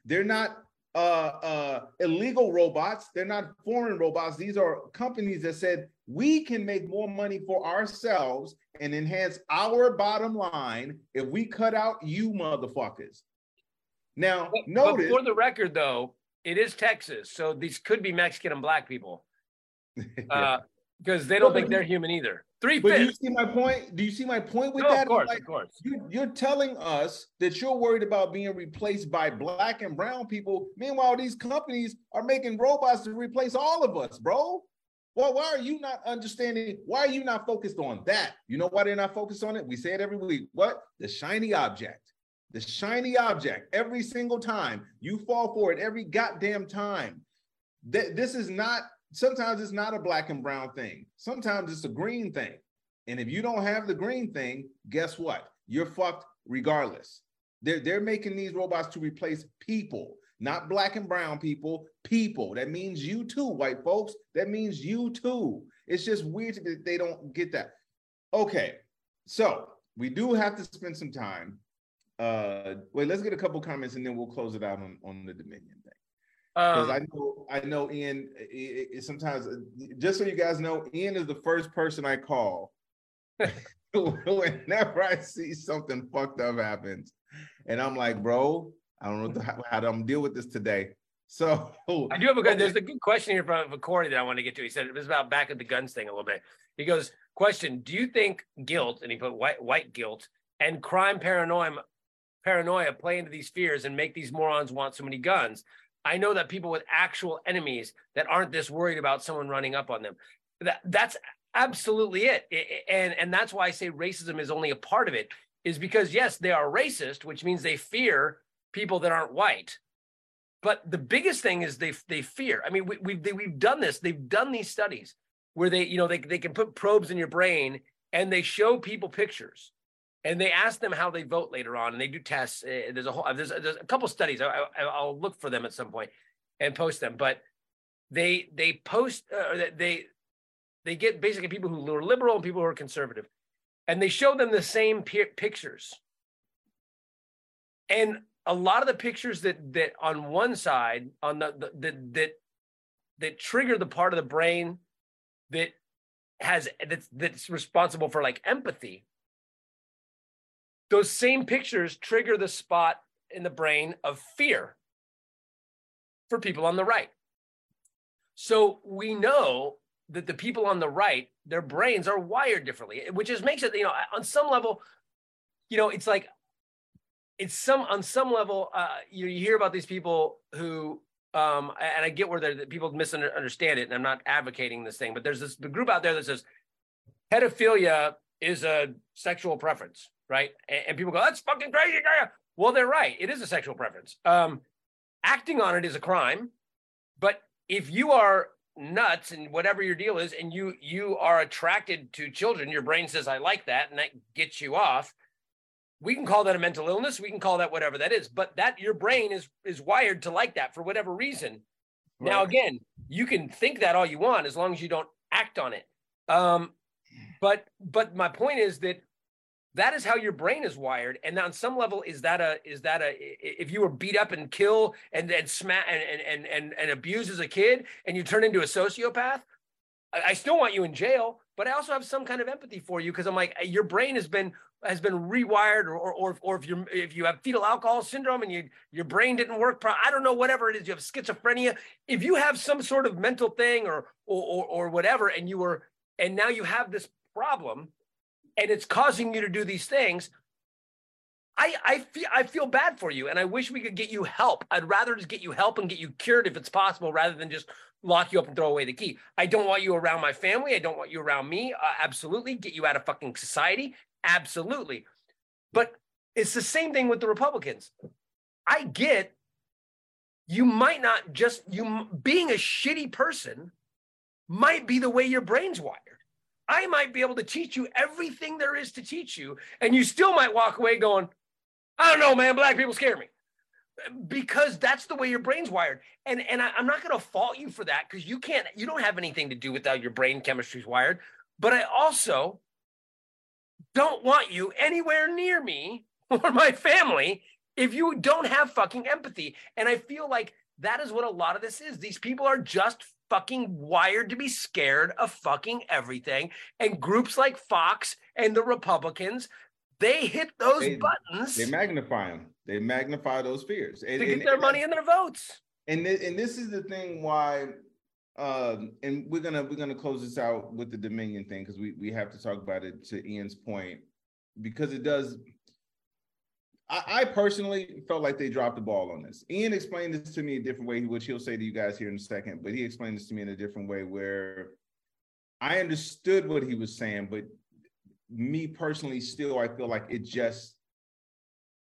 They're not uh, uh, illegal robots. They're not foreign robots. These are companies that said we can make more money for ourselves and enhance our bottom line if we cut out you motherfuckers. Now, But notice for the record, though, it is Texas, so these could be Mexican and black people, uh, because they don't think they're human either. Three But do you see my point? Do you see my point with No, of that? course, Like, of course. You, you're telling us that you're worried about being replaced by black and brown people. Meanwhile, these companies are making robots to replace all of us, bro. Well, why are you not understanding? Why are you not focused on that? You know why they're not focused on it? We say it every week. What? The shiny object. The shiny object. Every single time you fall for it, every goddamn time. Th- this is not sometimes it's not a black and brown thing. Sometimes it's a green thing. And if you don't have the green thing, guess what? You're fucked regardless. They're, they're making these robots to replace people, not black and brown people, people. That means you too, white folks. That means you too. It's just weird that they don't get that. Okay, so we do have to spend some time. Uh, wait, let's get a couple comments and then we'll close it out on, on the Dominion thing because Um, I know I know Ian. i- i- sometimes, uh, just so you guys know, Ian is the first person I call whenever I see something fucked up happens, and I'm like, bro, I don't know how, how to deal with this today. So I do have a good. There's a good question here from from Corey that I want to get to. He said it was about back at the guns thing a little bit. He goes, "Question: Do you think guilt, and he put white white guilt, and crime paranoia paranoia play into these fears and make these morons want so many guns? I know that people with actual enemies that aren't this worried about someone running up on them. That that's absolutely it, I- I- and and that's why I say racism is only a part of it. Is because yes, they are racist, which means they fear people that aren't white." But the biggest thing is they they fear. I mean, we, we've they, we've done this. They've done these studies where they you know they they can put probes in your brain and they show people pictures, and they ask them how they vote later on, and they do tests. Uh, There's a whole there's, there's a couple studies. I, I, I'll look for them at some point and post them. But they they post uh, they they get basically people who are liberal and people who are conservative, and they show them the same pi- pictures. And a lot of the pictures that that on one side on the, the that that trigger the part of the brain that has that's that's responsible for like empathy those same pictures trigger the spot in the brain of fear for people on the right. So we know that the people on the right their brains are wired differently which just makes it you know on some level you know it's like it's some on some level uh you, you hear about these people who um and i get where they're, that people misunderstand it and i'm not advocating this thing but there's this the group out there that says pedophilia is a sexual preference, right? And, and people go, "That's fucking crazy." Well, they're right. It is a sexual preference. Um, acting on it is a crime, but if you are nuts and whatever your deal is, and you you are attracted to children, your brain says, "I like that," and that gets you off. We can call that a mental illness. We can call that whatever that is, but that your brain is is wired to like that for whatever reason. Now, again, you can think that all you want as long as you don't act on it. Um, but but my point is that that is how your brain is wired and on some level is that a is that a if you were beat up and kill and and smack and and and and, abused as a kid and you turn into a sociopath I, still want you in jail but i also have some kind of empathy for you because i'm like eh, your brain has been has been rewired or or or, or if you if you have fetal alcohol syndrome and you your brain didn't work pro- i don't know whatever it is you have schizophrenia if you have some sort of mental thing or or or, or whatever and you were and now you have this problem and it's causing you to do these things I, I feel I feel bad for you, and I wish we could get you help. I'd rather just get you help and get you cured if it's possible, rather than just lock you up and throw away the key. I don't want you around my family. I don't want you around me. Uh, absolutely, get you out of fucking society. Absolutely, but it's the same thing with the Republicans. I get you might not just you being a shitty person might be the way your brain's wired. I might be able to teach you everything there is to teach you, and you still might walk away going, I don't know, man, black people scare me. Because that's the way your brain's wired. And and I, I'm not gonna fault you for that because you can't, you don't have anything to do with how your brain chemistry's wired. But I also don't want you anywhere near me or my family if you don't have fucking empathy. And I feel like that is what a lot of this is. These people are just fucking wired to be scared of fucking everything. And groups like Fox and the Republicans, they hit those They- buttons They magnify them. They magnify those fears. And, to get and- their and money and their votes. and thi- and this is the thing why um and we're gonna we're gonna close this out with the dominion thing because we we have to talk about it to ian's point because it does I, I personally felt like they dropped the ball on this. Ian explained this to me a different way, which he'll say to you guys here in a second, but he explained this to me in a different way where I understood what he was saying, but me personally, still, I feel like it just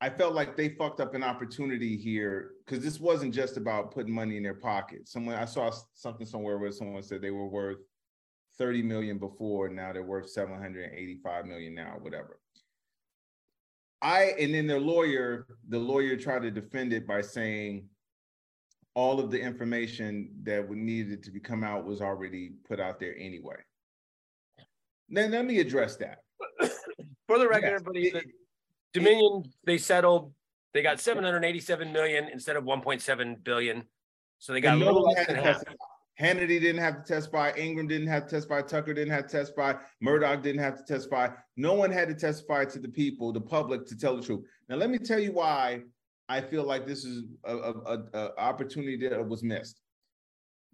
I felt like they fucked up an opportunity here because this wasn't just about putting money in their pocket. Someone I saw something somewhere where someone said they were worth 30 million before, and now they're worth 785 million now, whatever. I and then their lawyer, the lawyer tried to defend it by saying all of the information that would needed to come out was already put out there anyway. Then let me address that. For the record, Yes, everybody, the Dominion, they settled, they got 787 million instead of 1.7 billion. So they got a no little one less had than half. Hannity didn't have to testify. Ingraham didn't have to testify. Tucker didn't have to testify. Murdoch didn't have to testify. No one had to testify to the people, the public, to tell the truth. Now, let me tell you why I feel like this is a, opportunity that was missed.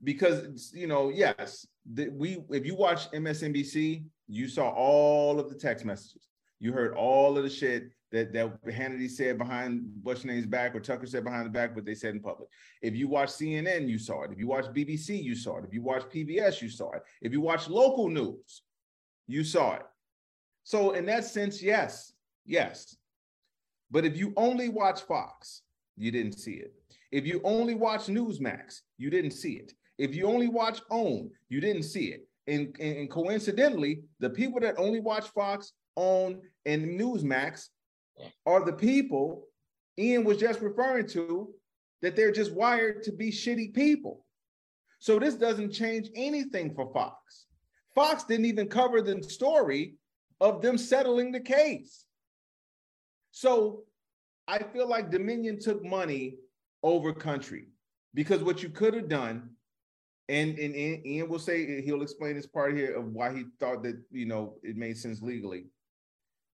Because you know, yes, the, we if you watch MSNBC, you saw all of the text messages. You heard all of the shit that that Hannity said behind what's name's back or Tucker said behind the back, but they said in public. If you watch CNN, you saw it. If you watch BBC, you saw it. If you watch PBS, you saw it. If you watch local news, you saw it. So in that sense, yes, yes. But if you only watch Fox, you didn't see it. If you only watch Newsmax, you didn't see it. If you only watch OAN, you didn't see it. And, and coincidentally, the people that only watch Fox, OAN, and Newsmax are the people Ian was just referring to that they're just wired to be shitty people. So this doesn't change anything for Fox. Fox didn't even cover the story of them settling the case. So I feel like Dominion took money over country because what you could have done, and, and Ian will say he'll explain this part here of why he thought that you know it made sense legally.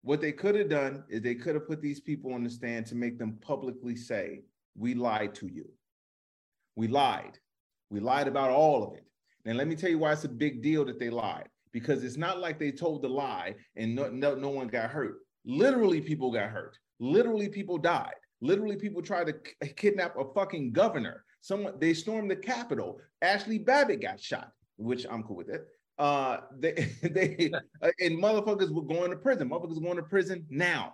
What they could have done is they could have put these people on the stand to make them publicly say, "We lied to you. We lied. We lied about all of it." And let me tell you why it's a big deal that they lied because it's not like they told the lie and no, no, no one got hurt. Literally, people got hurt. Literally, people died. Literally, people tried to kidnap a fucking governor. Someone they stormed the Capitol. Ashley Babbitt got shot, which I'm cool with it. Uh, they they uh, and motherfuckers were going to prison. Motherfuckers going to prison now.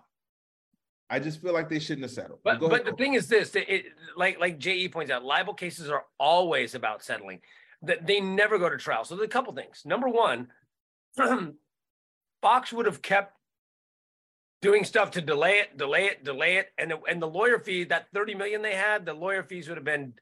I just feel like they shouldn't have settled. But Go but the thing is this, that it, like like Je points out, libel cases are always about settling. That they never go to trial. So there's a couple things. Number one, Fox would have kept doing stuff to delay it, delay it, delay it, and the, and the lawyer fee that thirty million they had, the lawyer fees would have been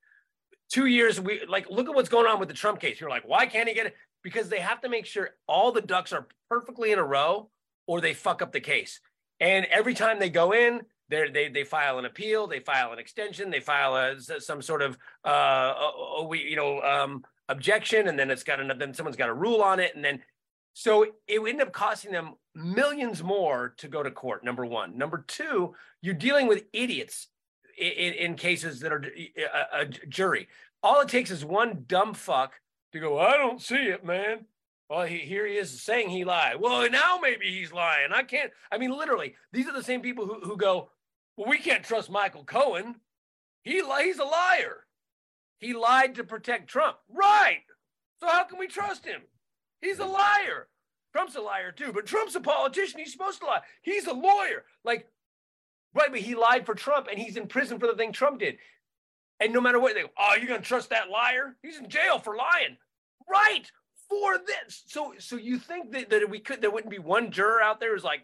two years. We like look at what's going on with the Trump case. You're like, why can't he get it? Because they have to make sure all the ducks are perfectly in a row, or they fuck up the case. And every time they go in, they they file an appeal, they file an extension, they file a, some sort of uh we you know um objection, and then it's got another then someone's got a rule on it, and then so it would end up costing them millions more to go to court. Number one. Number two, you're dealing with idiots in, in, cases that are a, a jury. All it takes is one dumb fuck to go. I don't see it, man. Well, he, here he is saying he lied. Well, now maybe he's lying. I can't. I mean, literally, these are the same people who, who go, well, we can't trust Michael Cohen. He he's a liar. He lied to protect Trump. Right. So how can we trust him? He's a liar. Trump's a liar too, but Trump's a politician. He's supposed to lie. He's a lawyer. Like, right, but he lied for Trump and he's in prison for the thing Trump did. And no matter what, they go, oh, you're gonna trust that liar? He's in jail for lying. Right. For this. So so you think that, that we could there wouldn't be one juror out there who's like,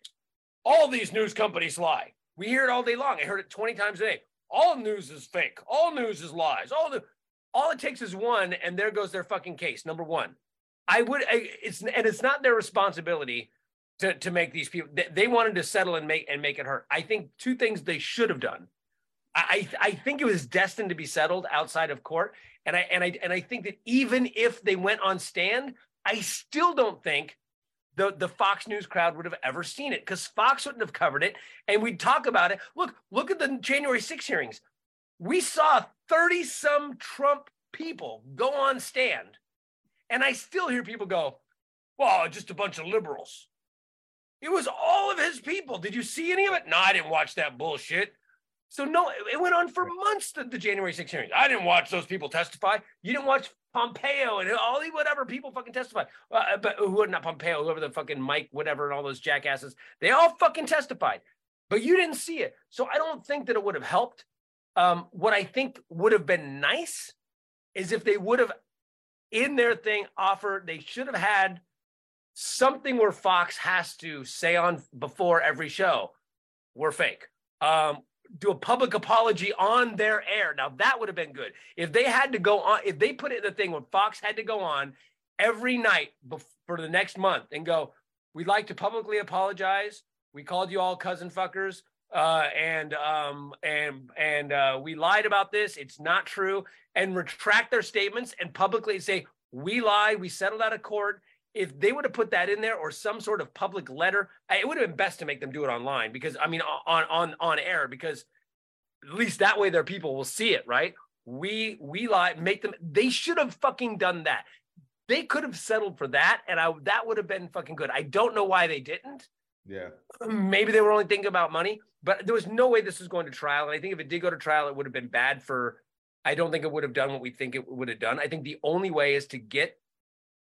all these news companies lie. We hear it all day long. I heard it 20 times a day. All news is fake. All news is lies. All the all it takes is one, and there goes their fucking case. Number one. I would. I, it's and it's not their responsibility to to make these people. They, they, wanted to settle and make and make it hurt. I think two things they should have done. I I think it was destined to be settled outside of court, and I and I and I think that even if they went on stand, I still don't think the the Fox News crowd would have ever seen it because Fox wouldn't have covered it, and we'd talk about it. Look, look at the January 6 hearings. We saw 30 some Trump people go on stand and I still hear people go, well, just a bunch of liberals. It was all of his people. Did you see any of it? No, I didn't watch that bullshit. So no, it went on for months. The, the January 6 hearings. I didn't watch those people testify. You didn't watch Pompeo and all the whatever people fucking testify. Uh, but who would not Pompeo, whoever the fucking Mike, whatever, and all those jackasses. They all fucking testified, but you didn't see it. So I don't think that it would have helped. Um, what I think would have been nice is if they would have in their thing offer they should have had something where Fox has to say on before every show we're fake. Um, do a public apology on their air. Now that would have been good. If they had to go on, if they put it in the thing where Fox had to go on every night for the next month and go, we'd like to publicly apologize. We called you all cousin fuckers. Uh, and um, and and uh, we lied about this. It's not true. And retract their statements and publicly say we lied. We settled out of court. If they would have put that in there or some sort of public letter, it would have been best to make them do it online because I mean on on on air because at least that way their people will see it right. We we lie. Make them. They should have fucking done that. They could have settled for that, and I that would have been fucking good. I don't know why they didn't. Yeah. Maybe they were only thinking about money, but there was no way this was going to trial. And I think if it did go to trial, it would have been bad for. I don't think it would have done what we think it would have done. I think the only way is to get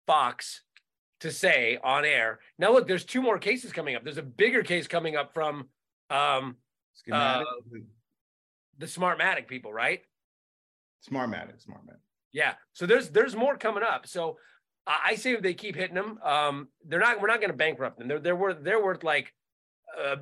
Fox to say on air. Now, look, there's two more cases coming up. There's a bigger case coming up from um, uh, the Smartmatic people, right? Smartmatic, Smartmatic. Yeah. So there's there's more coming up. So I say if they keep hitting them, um, they're not. We're not going to bankrupt them. They're they're worth they're worth like uh,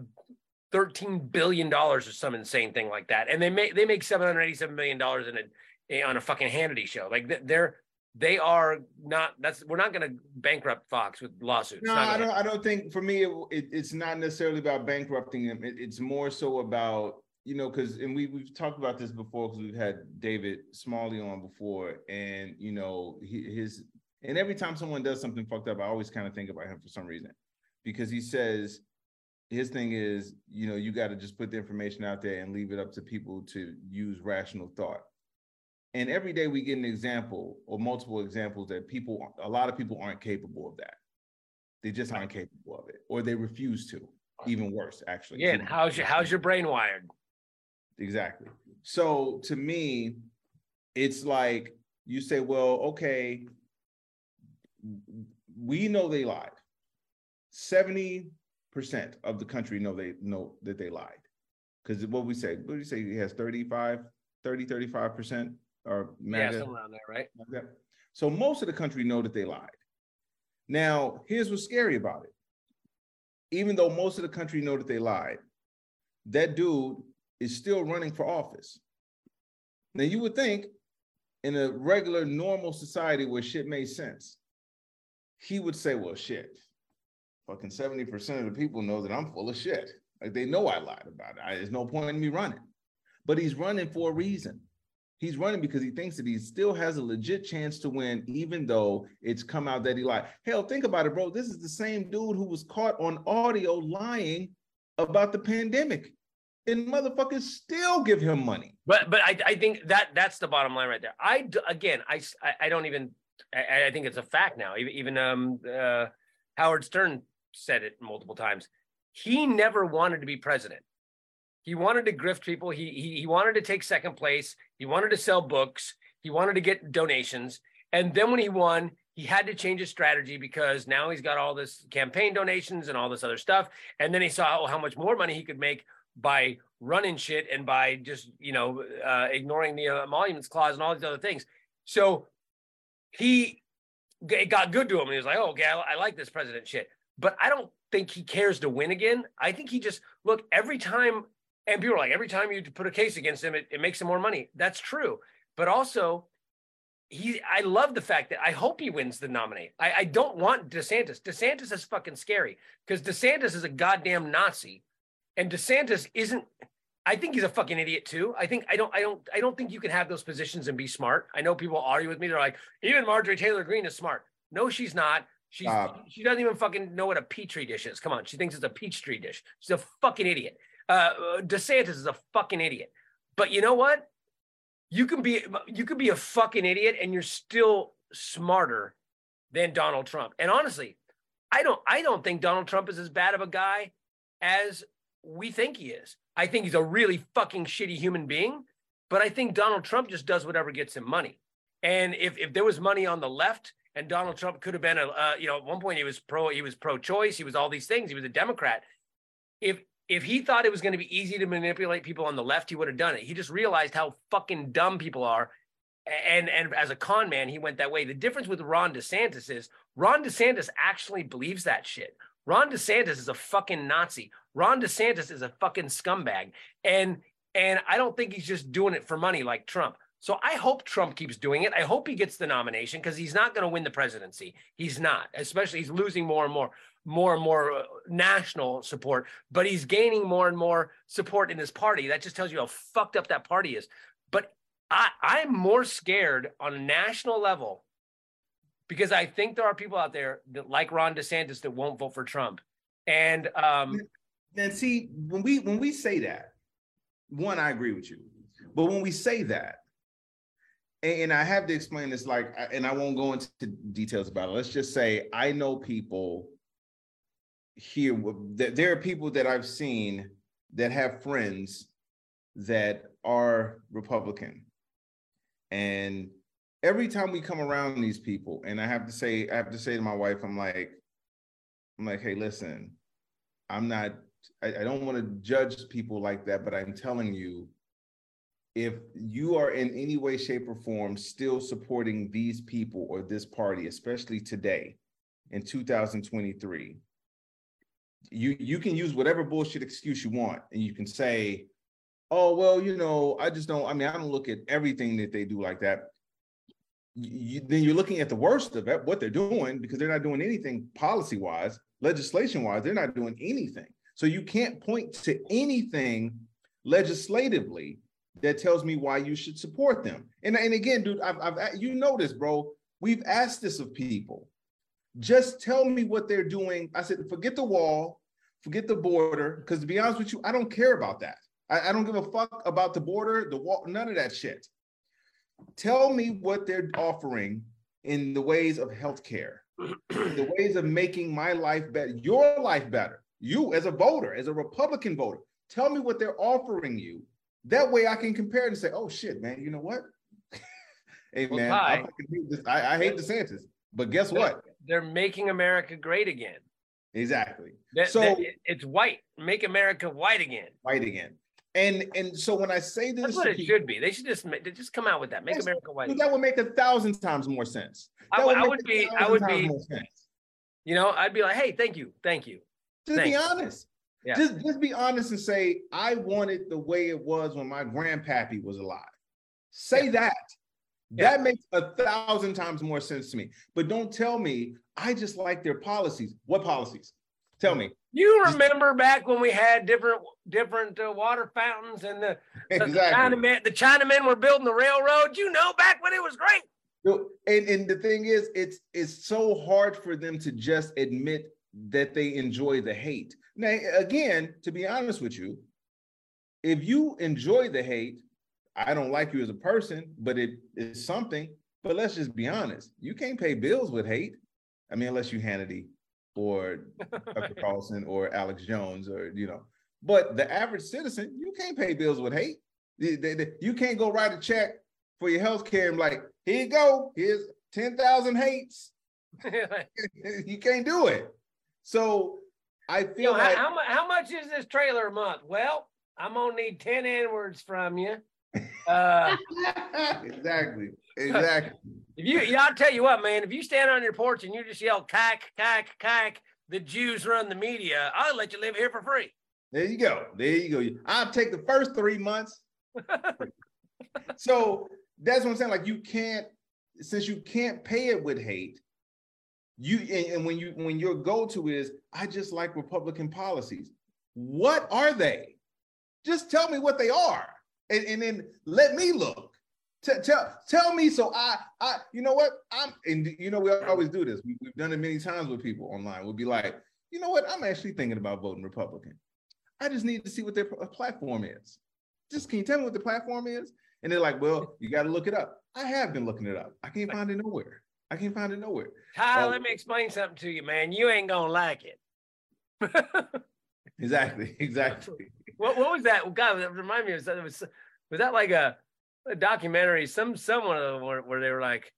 thirteen billion dollars or some insane thing like that, and they make they make seven hundred eighty seven million dollars in a on a fucking Hannity show. Like they're they are not. That's we're not going to bankrupt Fox with lawsuits. No, I don't. I don't think for me it, it, it's not necessarily about bankrupting them. It, it's more so about you know because and we we've talked about this before because we've had David Smalley on before, and you know he, his and every time someone does something fucked up, I always kind of think about him for some reason because he says his thing is, you know, you got to just put the information out there and leave it up to people to use rational thought. And every day we get an example or multiple examples that people, a lot of people aren't capable of that. They just aren't capable of it, or they refuse to. Even worse, actually. Yeah. And how's your how's your brain wired? Exactly. So to me, it's like you say, well, okay, we know they lied. 70% of the country know they know that they lied. Because what we say, what do you say? He has 35, 30, 35% or Yeah, somewhere around there, right? So most of the country know that they lied. Now, here's what's scary about it. Even though most of the country know that they lied, that dude is still running for office. Now, you would think in a regular, normal society where shit made sense, he would say, well, shit, fucking 70% of the people know that I'm full of shit. Like they know I lied about it. I, there's no point in me running. But he's running for a reason. He's running because he thinks that he still has a legit chance to win, even though it's come out that he lied. Hell, think about it, bro. This is the same dude who was caught on audio lying about the pandemic. And motherfuckers still give him money. But but I, I think that that's the bottom line right there. I again I I don't even I, I think it's a fact now. Even um uh, Howard Stern said it multiple times. He never wanted to be president. He wanted to grift people. He he he wanted to take second place. He wanted to sell books. He wanted to get donations. And then when he won, he had to change his strategy because now he's got all this campaign donations and all this other stuff. And then he saw oh, how much more money he could make by running shit and by just you know uh, ignoring the uh, emoluments clause and all these other things. So he it got good to him he was like, oh, okay, I, I like this president shit. But I don't think he cares to win again. I think he just look every time, and people are like, every time you put a case against him, it, it makes him more money. That's true. But also, he I love the fact that I hope he wins the nominate. I, I don't want DeSantis. DeSantis is fucking scary because DeSantis is a goddamn Nazi. And DeSantis isn't I think he's a fucking idiot too. I think I don't I don't I don't think you can have those positions and be smart. I know people argue with me. They're like, even Marjorie Taylor Greene is smart. No, she's not. She's Stop. she doesn't even fucking know what a petri dish is. Come on, she thinks it's a peach tree dish. She's a fucking idiot. Uh, DeSantis is a fucking idiot. But you know what? You can be you can be a fucking idiot and you're still smarter than Donald Trump. And honestly, I don't I don't think Donald Trump is as bad of a guy as we think he is. I think he's a really fucking shitty human being, but I think Donald Trump just does whatever gets him money. And if if there was money on the left and Donald Trump could have been a uh, you know at one point he was pro he was pro choice, he was all these things, he was a Democrat. If if he thought it was going to be easy to manipulate people on the left, he would have done it. He just realized how fucking dumb people are. And and as a con man, he went that way. The difference with Ron DeSantis is Ron DeSantis actually believes that shit. Ron DeSantis is a fucking Nazi. Ron DeSantis is a fucking scumbag. And and I don't think he's just doing it for money like Trump. So I hope Trump keeps doing it. I hope he gets the nomination because he's not going to win the presidency. He's not, especially he's losing more and more, more and more uh, national support, but he's gaining more and more support in his party. That just tells you how fucked up that party is. But I, I'm more scared on a national level because I think there are people out there that like Ron DeSantis that won't vote for Trump. And um, And see, when we when we say that, one, I agree with you. But when we say that, and, and I have to explain this, like, and I won't go into details about it. Let's just say I know people here there are people that I've seen that have friends that are Republican. And every time we come around these people, and I have to say, I have to say to my wife, I'm like, I'm like, hey, listen, I'm not, I, I don't want to judge people like that, but I'm telling you, if you are in any way, shape, or form still supporting these people or this party, especially today in 2023, you you can use whatever bullshit excuse you want, and you can say, "Oh, well, you know, I just don't. I mean, I don't look at everything that they do like that." You, then you're looking at the worst of it, what they're doing, because they're not doing anything policy wise, legislation wise. They're not doing anything. So you can't point to anything legislatively that tells me why you should support them. And, and again, dude, I've, I've you know this, bro. We've asked this of people. Just tell me what they're doing. I said, forget the wall, forget the border, because to be honest with you, I don't care about that. I, I don't give a fuck about the border, the wall, none of that shit. Tell me what they're offering in the ways of healthcare, the ways of making my life better, your life better. You as a voter, as a Republican voter, tell me what they're offering you. That way I can compare and say, oh shit, man, you know what? hey Well, man, I, hate this. I, I hate DeSantis. But guess what? They're making America great again. Exactly. That- so that- it's white. Make America white again. white again. And and so when I say this, That's what it people- should be. They should just they just come out with that. Make America white. Again. that would make a thousand times more sense. I would- I would be- I would be- more sense. You know, I'd be like, hey, thank you, thank you. Just be honest. Yeah. Just just be honest and say, I want it the way it was when my grandpappy was alive. Say that. That makes a thousand times more sense to me. But don't tell me I just like their policies. What policies? Tell me. You remember back when we had different different uh, water fountains and the, the Exactly. Chinamen the Chinamen were building the railroad. You know, back when it was great. And and the thing is, it's it's so hard for them to just admit that they enjoy the hate. Now, again, to be honest with you, if you enjoy the hate, I don't like you as a person, but it is something. But let's just be honest. You can't pay bills with hate. I mean, unless you Hannity or Tucker Carlson or Alex Jones or you know. But the average citizen, you can't pay bills with hate. You can't go write a check for your health care and be like, here you go, here's 10,000 hates. you can't do it. So I feel like how, how much is this trailer a month? Well, I'm gonna need 10 N words from you. Uh, exactly, exactly. if you, yeah, I'll tell you what, man, if you stand on your porch and you just yell, kike, kike, kike, the Jews run the media, I'll let you live here for free. There you go. There you go. I'll take the first three months. so that's what I'm saying. Like you can't, since you can't pay it with hate, you and, and when you when your go-to is, I just like Republican policies. What are they? Just tell me what they are, and, and then let me look. T- tell tell me so I I you know what I'm and you know we always do this. We, we've done it many times with people online. We'll be like, you know what? I'm actually thinking about voting Republican. I just need to see what their pl- platform is. Just can you tell me what the platform is? And they're like, well, you got to look it up. I have been looking it up. I can't find it nowhere. I can't find it nowhere. Ty, Oh. let me explain something to you, man. You ain't gonna like it. Exactly, exactly. What what was that? God, that remind me of something. Was was that like a, a documentary? Some someone of them where, where they were like,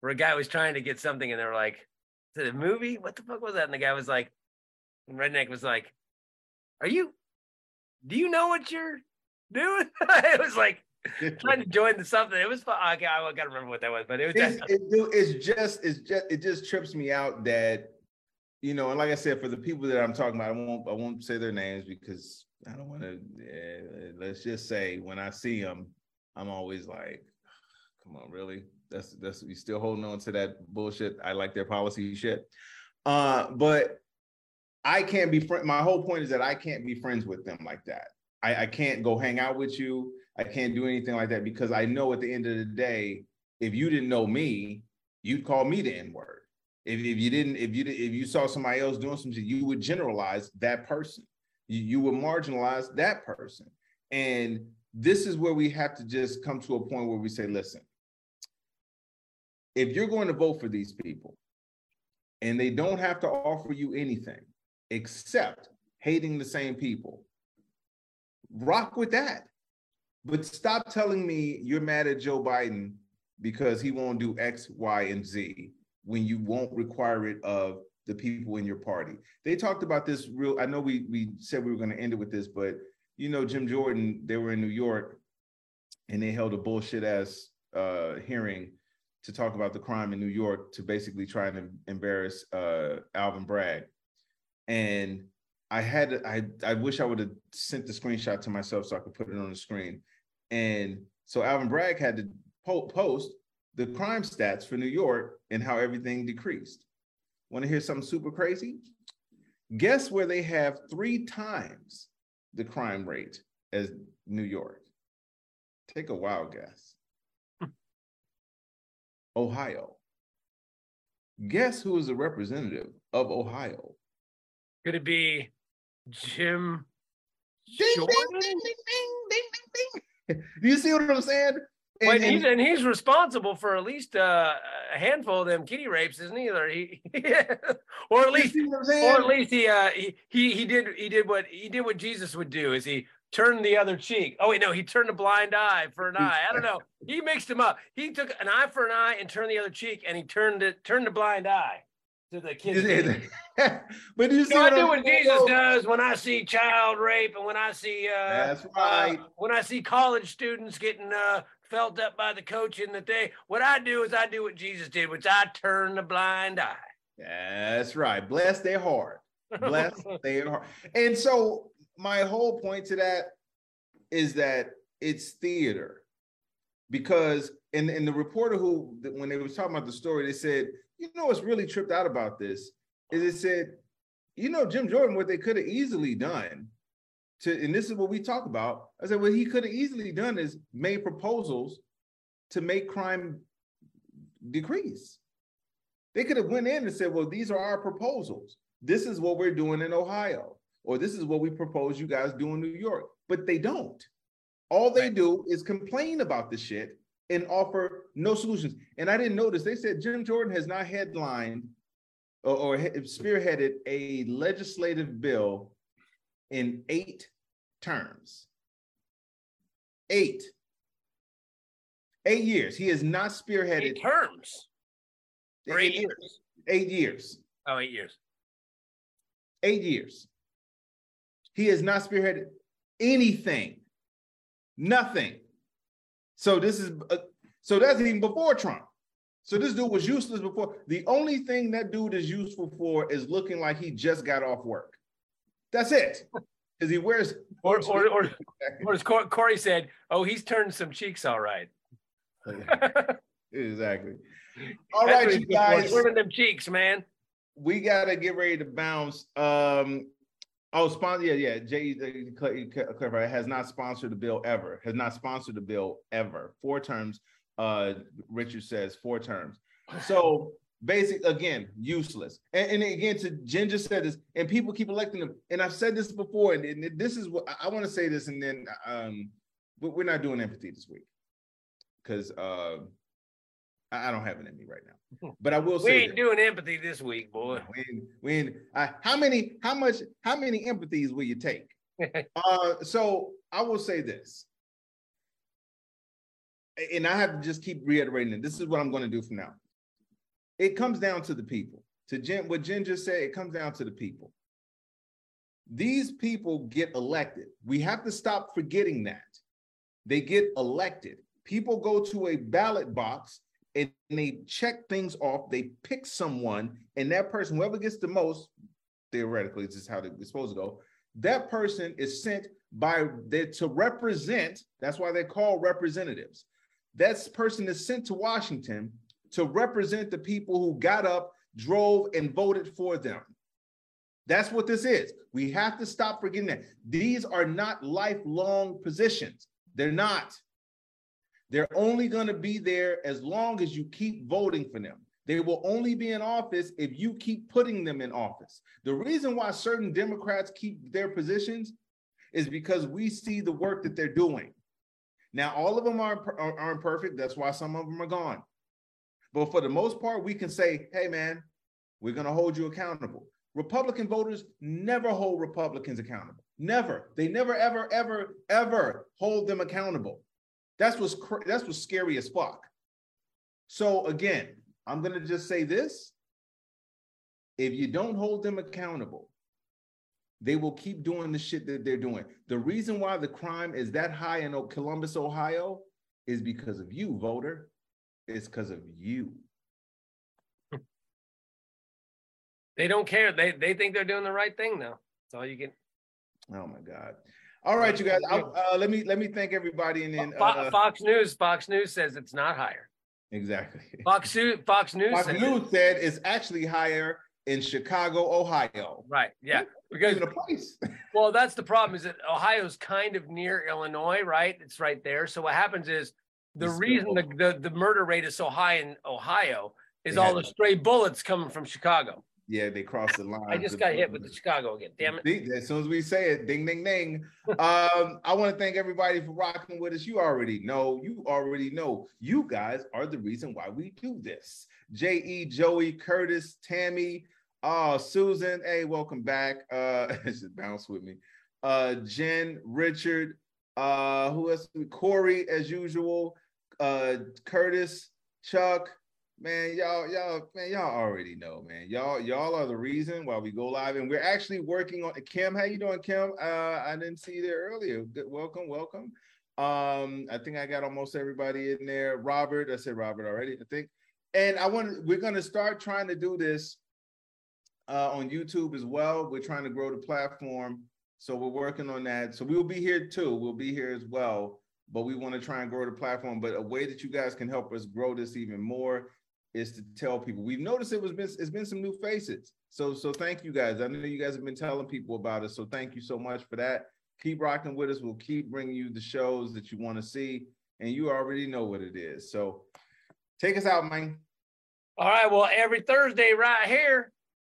where a guy was trying to get something, and they were like, "Is it a movie? What the fuck was that?" And the guy was like, and Redneck was like, "Are you? Do you know what you're doing?" it was like trying to join the something. It was fun. I, I gotta remember what that was, but it was. It's, it, it's just it's just it just trips me out that you know, and like I said, for the people that I'm talking about, I won't I won't say their names because I don't want to. let's just say when I see them, I'm always like, "Come on, really? That's that's you still holding on to that bullshit? I like their policy shit." Uh, but I can't be friend. My whole point is that I can't be friends with them like that. I, I can't go hang out with you. I can't do anything like that because I know at the end of the day, if you didn't know me, you'd call me the N word. If, if you didn't, if you if you saw somebody else doing something, you would generalize that person. You, you would marginalize that person. And this is where we have to just come to a point where we say, listen, if you're going to vote for these people and they don't have to offer you anything except hating the same people, rock with that. But stop telling me you're mad at Joe Biden because he won't do X, Y, and Z when you won't require it of the people in your party. They talked about this real. I know we we said we were going to end it with this, but you know, Jim Jordan, they were in New York and they held a bullshit ass uh, hearing to talk about the crime in New York to basically try and embarrass uh, Alvin Bragg. And I had I I wish I would have sent the screenshot to myself so I could put it on the screen. And so Alvin Bragg had to po- post the crime stats for New York and how everything decreased. Want to hear something super crazy? Guess where they have three times the crime rate as New York? Take a wild guess. Ohio. Guess who is a representative of Ohio? Could it be Jim Ding, Jordan? ding, ding, ding, ding, ding, ding. Do you see what I'm saying? And- Wait, he's, and- and he's responsible for at least uh, a handful of them kitty rapes, isn't he? Or he, or at least, see what I'm or at least he, uh, he, he, he did, he did what he did what Jesus would do. Is he turned the other cheek? Oh wait, no, he turned a blind eye for an eye. I don't know. He mixed them up. He took an eye for an eye and turned the other cheek, and he turned it, turned a blind eye. To the kids. but you You see know, I what do what Jesus does when I see child rape and when I see uh, That's uh, right. when I see college students getting uh, felt up by the coach in the day. What I do is I do what Jesus did, which I turn the blind eye. That's right. Bless their heart. Bless their heart. And so my whole point to that is that it's theater. Because in, in the reporter who when they was talking about the story, they said, you know what's really tripped out about this is it said, you know, Jim Jordan, what they could have easily done to, and this is what we talk about. I said, what he could have easily done is made proposals to make crime decrease. They could have went in and said, well, these are our proposals. This is what we're doing in Ohio, or this is what we propose you guys do in New York. But they don't. All they do is complain about the shit and offer no solutions. And I didn't notice, they said Jim Jordan has not headlined or, or spearheaded a legislative bill in eight terms. Eight. Eight years. He has not spearheaded Eight terms. Or eight in- years. Eight years. Oh, eight years. Eight years. He has not spearheaded anything. Nothing. So this is uh, so that's even before Trump. So this dude was useless before. The only thing that dude is useful for is looking like he just got off work. That's it. Because he wears Or, or, or, or as Corey said, oh, he's turned some cheeks all right. exactly. All That's right, you he's good for, guys. Swimming them cheeks, man. we gotta get ready to bounce. Um, oh, sponsor, yeah, yeah. Jay uh, cl- cl- clarify, has not sponsored the bill ever. Has not sponsored the bill ever. Four terms. Uh, Richard says four terms. So basic again, useless. And, and again, to Ginger said this, and people keep electing them. And I've said this before, and, and this is what I, want to say this, and then um, we- we're not doing empathy this week because uh, I I don't have it in me right now. But I will We ain't doing empathy this week, boy. When uh, how many, how much, how many empathies will you take? uh, so I will say this, and I have to just keep reiterating it. This is what I'm going to do from now. It comes down to the people. To Jen, what Jen just said, it comes down to the people. These people get elected. We have to stop forgetting that. They get elected. People go to a ballot box and they check things off. They pick someone, and that person, whoever gets the most, theoretically, this is how it's supposed to go. That person is sent by they to represent. That's why they're called representatives. That person is sent to Washington to represent the people who got up, drove, and voted for them. That's what this is. We have to stop forgetting that. These are not lifelong positions. They're not. They're only going to be there as long as you keep voting for them. They will only be in office if you keep putting them in office. The reason why certain Democrats keep their positions is because we see the work that they're doing. Now, all of them aren't, are- aren't perfect. That's why some of them are gone. But for the most part, we can say, hey, man, we're going to hold you accountable. Republican voters never hold Republicans accountable. Never. They never, ever, ever, ever hold them accountable. That's what's cr- that's what's scary as fuck. So again, I'm gonna just say this: if you don't hold them accountable, they will keep doing the shit that they're doing. The reason why the crime is that high in Columbus, Ohio, is because of you, voter. It's because of you. They don't care. They they think they're doing the right thing now. That's all you get. Oh my God. All right, you guys. I, uh, let me let me thank everybody and then uh, Fox News. Fox News says it's not higher. exactly. Fox News. Fox News. Fox says- News said it's actually higher in Chicago, Ohio. Right. Yeah. Because Even a place. well, that's the problem. Is that Ohio's kind of near Illinois, right? It's right there. So what happens is the It's reason the, the the murder rate is so high in Ohio is They all the stray bullets coming from Chicago. Yeah, they crossed the line. I just got hit with the Chicago again. Damn it. As soon as we say it, ding, ding, ding. um, I want to thank everybody for rocking with us. You already know, you already know, you guys are the reason why we do this. J.E., Joey, Curtis, Tammy, uh, Susan, hey, welcome back. Uh, just bounce with me. Uh, Jen, Richard, uh, who else? Corey, as usual, uh, Curtis, Chuck, Man, y'all, y'all, man, y'all already know, man. Y'all, y'all are the reason why we go live, and we're actually working on. Kim, how you doing, Kim? Uh, I didn't see you there earlier. Good, welcome, welcome. Um, I think I got almost everybody in there. Robert, I said Robert already, I think. And I want we're gonna start trying to do this uh, on YouTube as well. We're trying to grow the platform, so we're working on that. So we'll be here too. We'll be here as well. But we want to try and grow the platform. But a way that you guys can help us grow this even more is to tell people. We've noticed it was been it's been some new faces. So so thank you guys. I know you guys have been telling people about us. So thank you so much for that. Keep rocking with us. We'll keep bringing you the shows that you want to see, and you already know what it is. So take us out, man. All right. Well, every Thursday right here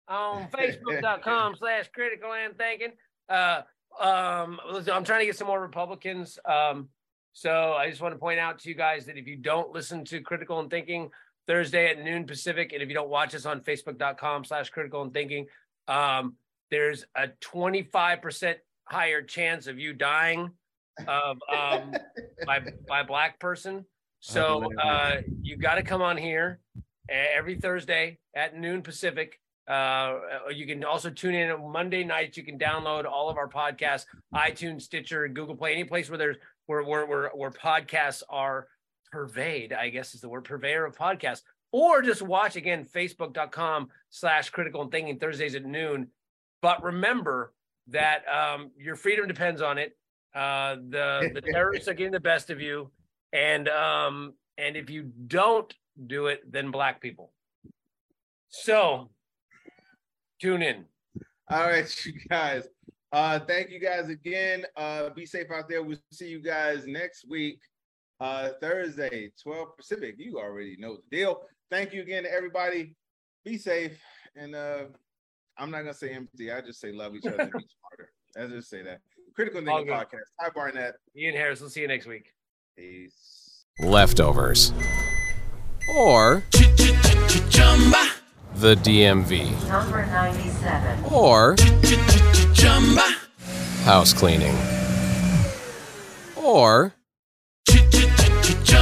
on Facebook.com slash critical and thinking. Uh, um, I'm trying to get some more Republicans. Um, so I just want to point out to you guys that if you don't listen to Critical and Thinking Thursday at noon Pacific, and if you don't watch us on Facebook.com slash critical and thinking, um, there's a 25% higher chance of you dying of um, by by black person. So uh, you got to come on here every Thursday at noon Pacific. Uh, you can also tune in on Monday nights. You can download all of our podcasts, iTunes, Stitcher, Google Play, any place where there's where where where, where podcasts are pervade. I guess is the word purveyor of podcasts. Or just watch again Facebook.com slash critical and thinking Thursdays at noon. But remember, that um, your freedom depends on it. Uh, the the terrorists are getting the best of you, and um, and if you don't do it, then black people. So tune in. All right, you guys. Uh, thank you guys again. Uh, be safe out there. We'll see you guys next week, uh, Thursday, 12 Pacific. You already know the deal. Thank you again to everybody. Be safe and uh I'm not gonna say empty. I just say love each other. be smarter. I just say that. Critical Thinking Podcast. Ty Barnett. Ian Harris. We'll see you next week. Peace. Leftovers. Or the DMV. Number 97. Or house cleaning. Or